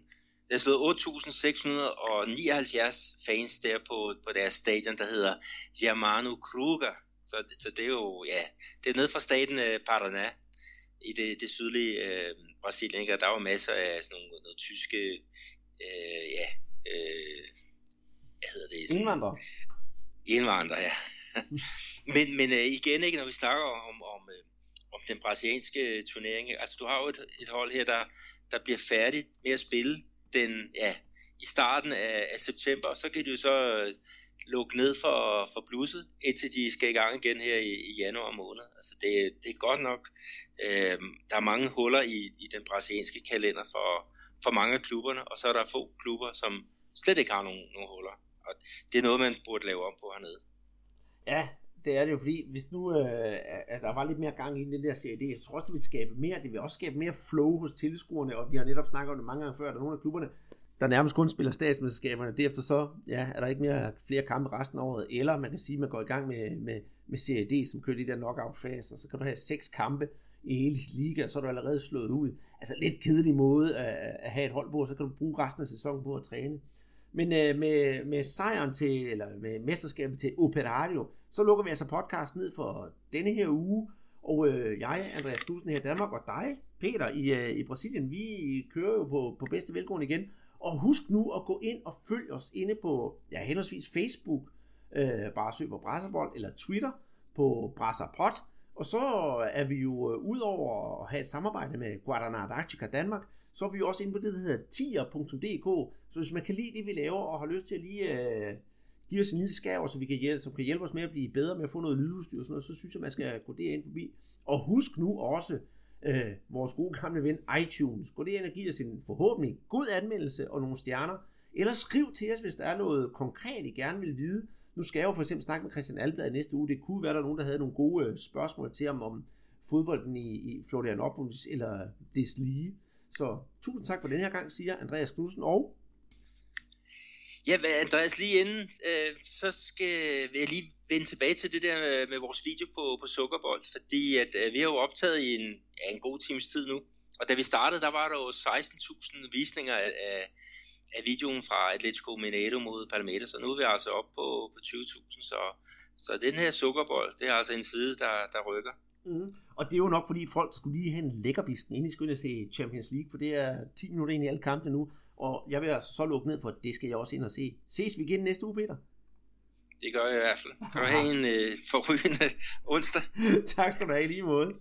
der stod 8.679 fans der på, på deres stadion, der hedder Germano Kruger. Så, så det er jo, ja, det er ned fra staten øh, Paraná i det, det sydlige øh, Brasilien, ikke? og der var masser af sådan nogle, noget tyske, øh, ja, øh, hvad hedder det? Sådan, indvandrere. Indvandrere, ja. men men øh, igen, ikke, når vi snakker om, om, øh, om den brasilianske turnering, altså du har jo et, et hold her, der, der bliver færdigt med at spille den, ja, i starten af, af september, så kan de jo så øh, lukke ned for, for blusset, indtil de skal i gang igen her i, i januar måned. Altså det, det er godt nok, øh, der er mange huller i, i den brasilianske kalender for, for mange af klubberne, og så er der få klubber, som slet ikke har nogen, nogen huller. Og det er noget, man burde lave om på hernede. Ja, det er det jo, fordi hvis nu øh, at der var lidt mere gang i den der serie så tror jeg også, det vil skabe mere, det vil også skabe mere flow hos tilskuerne, og vi har netop snakket om det mange gange før, at der er nogle af klubberne, der nærmest kun spiller statsmesterskaberne, derefter så ja, er der ikke mere flere kampe resten af året, eller man kan sige, at man går i gang med, med, med Serie D, som kører de der knockout-faser, så kan du have seks kampe i hele liga, så er du allerede slået ud. Altså lidt kedelig måde at, at have et hold på, så kan du bruge resten af sæsonen på at træne. Men øh, med, med sejren til, eller med mesterskabet til Operario, så lukker vi altså podcast ned for denne her uge. Og øh, jeg, Andreas Knudsen her i Danmark, og dig, Peter, i, øh, i Brasilien, vi kører jo på, på bedste velgående igen. Og husk nu at gå ind og følg os inde på, ja, henholdsvis Facebook, øh, bare søg på Brasserbold, eller Twitter på Brasserpot. Og så er vi jo, øh, udover at have et samarbejde med Guadalajara Danmark, så er vi jo også inde på det, der hedder tier.dk. Så hvis man kan lide det, vi laver, og har lyst til at lige øh, give os en lille skær, så vi kan hjælpe, som kan hjælpe os med at blive bedre med at få noget lydudstyr og sådan noget, så synes jeg, man skal gå derind forbi. Og husk nu også, øh, vores gode gamle ven iTunes. Gå derind og giv os en forhåbentlig god anmeldelse og nogle stjerner. Eller skriv til os, hvis der er noget konkret, I gerne vil vide. Nu skal jeg jo for eksempel snakke med Christian Alblad i næste uge. Det kunne være, der er nogen, der havde nogle gode øh, spørgsmål til ham om fodbolden i, i Florianopolis eller Deslige. Så tusind tak for den her gang, siger Andreas Knudsen og... Ja, Andreas, lige inden, øh, så skal jeg lige vende tilbage til det der øh, med vores video på, på Sukkerbold, fordi at, øh, vi har jo optaget i en, ja, en god times tid nu, og da vi startede, der var der jo 16.000 visninger af, af, af videoen fra Atletico Mineiro mod Palmeiras, så nu er vi altså op på, på 20.000, så, så den her Sukkerbold, det er altså en side, der, der rykker. Mm. Og det er jo nok fordi folk skulle lige have en lækkerbisken, inden de skulle se Champions League, for det er 10 minutter ind i alle kampene nu. Og jeg vil altså så lukke ned for, det skal jeg også ind og se. Ses vi igen næste uge, Peter? Det gør jeg i hvert fald. Kan du have en øh, forrygende onsdag? tak skal du have i lige måde.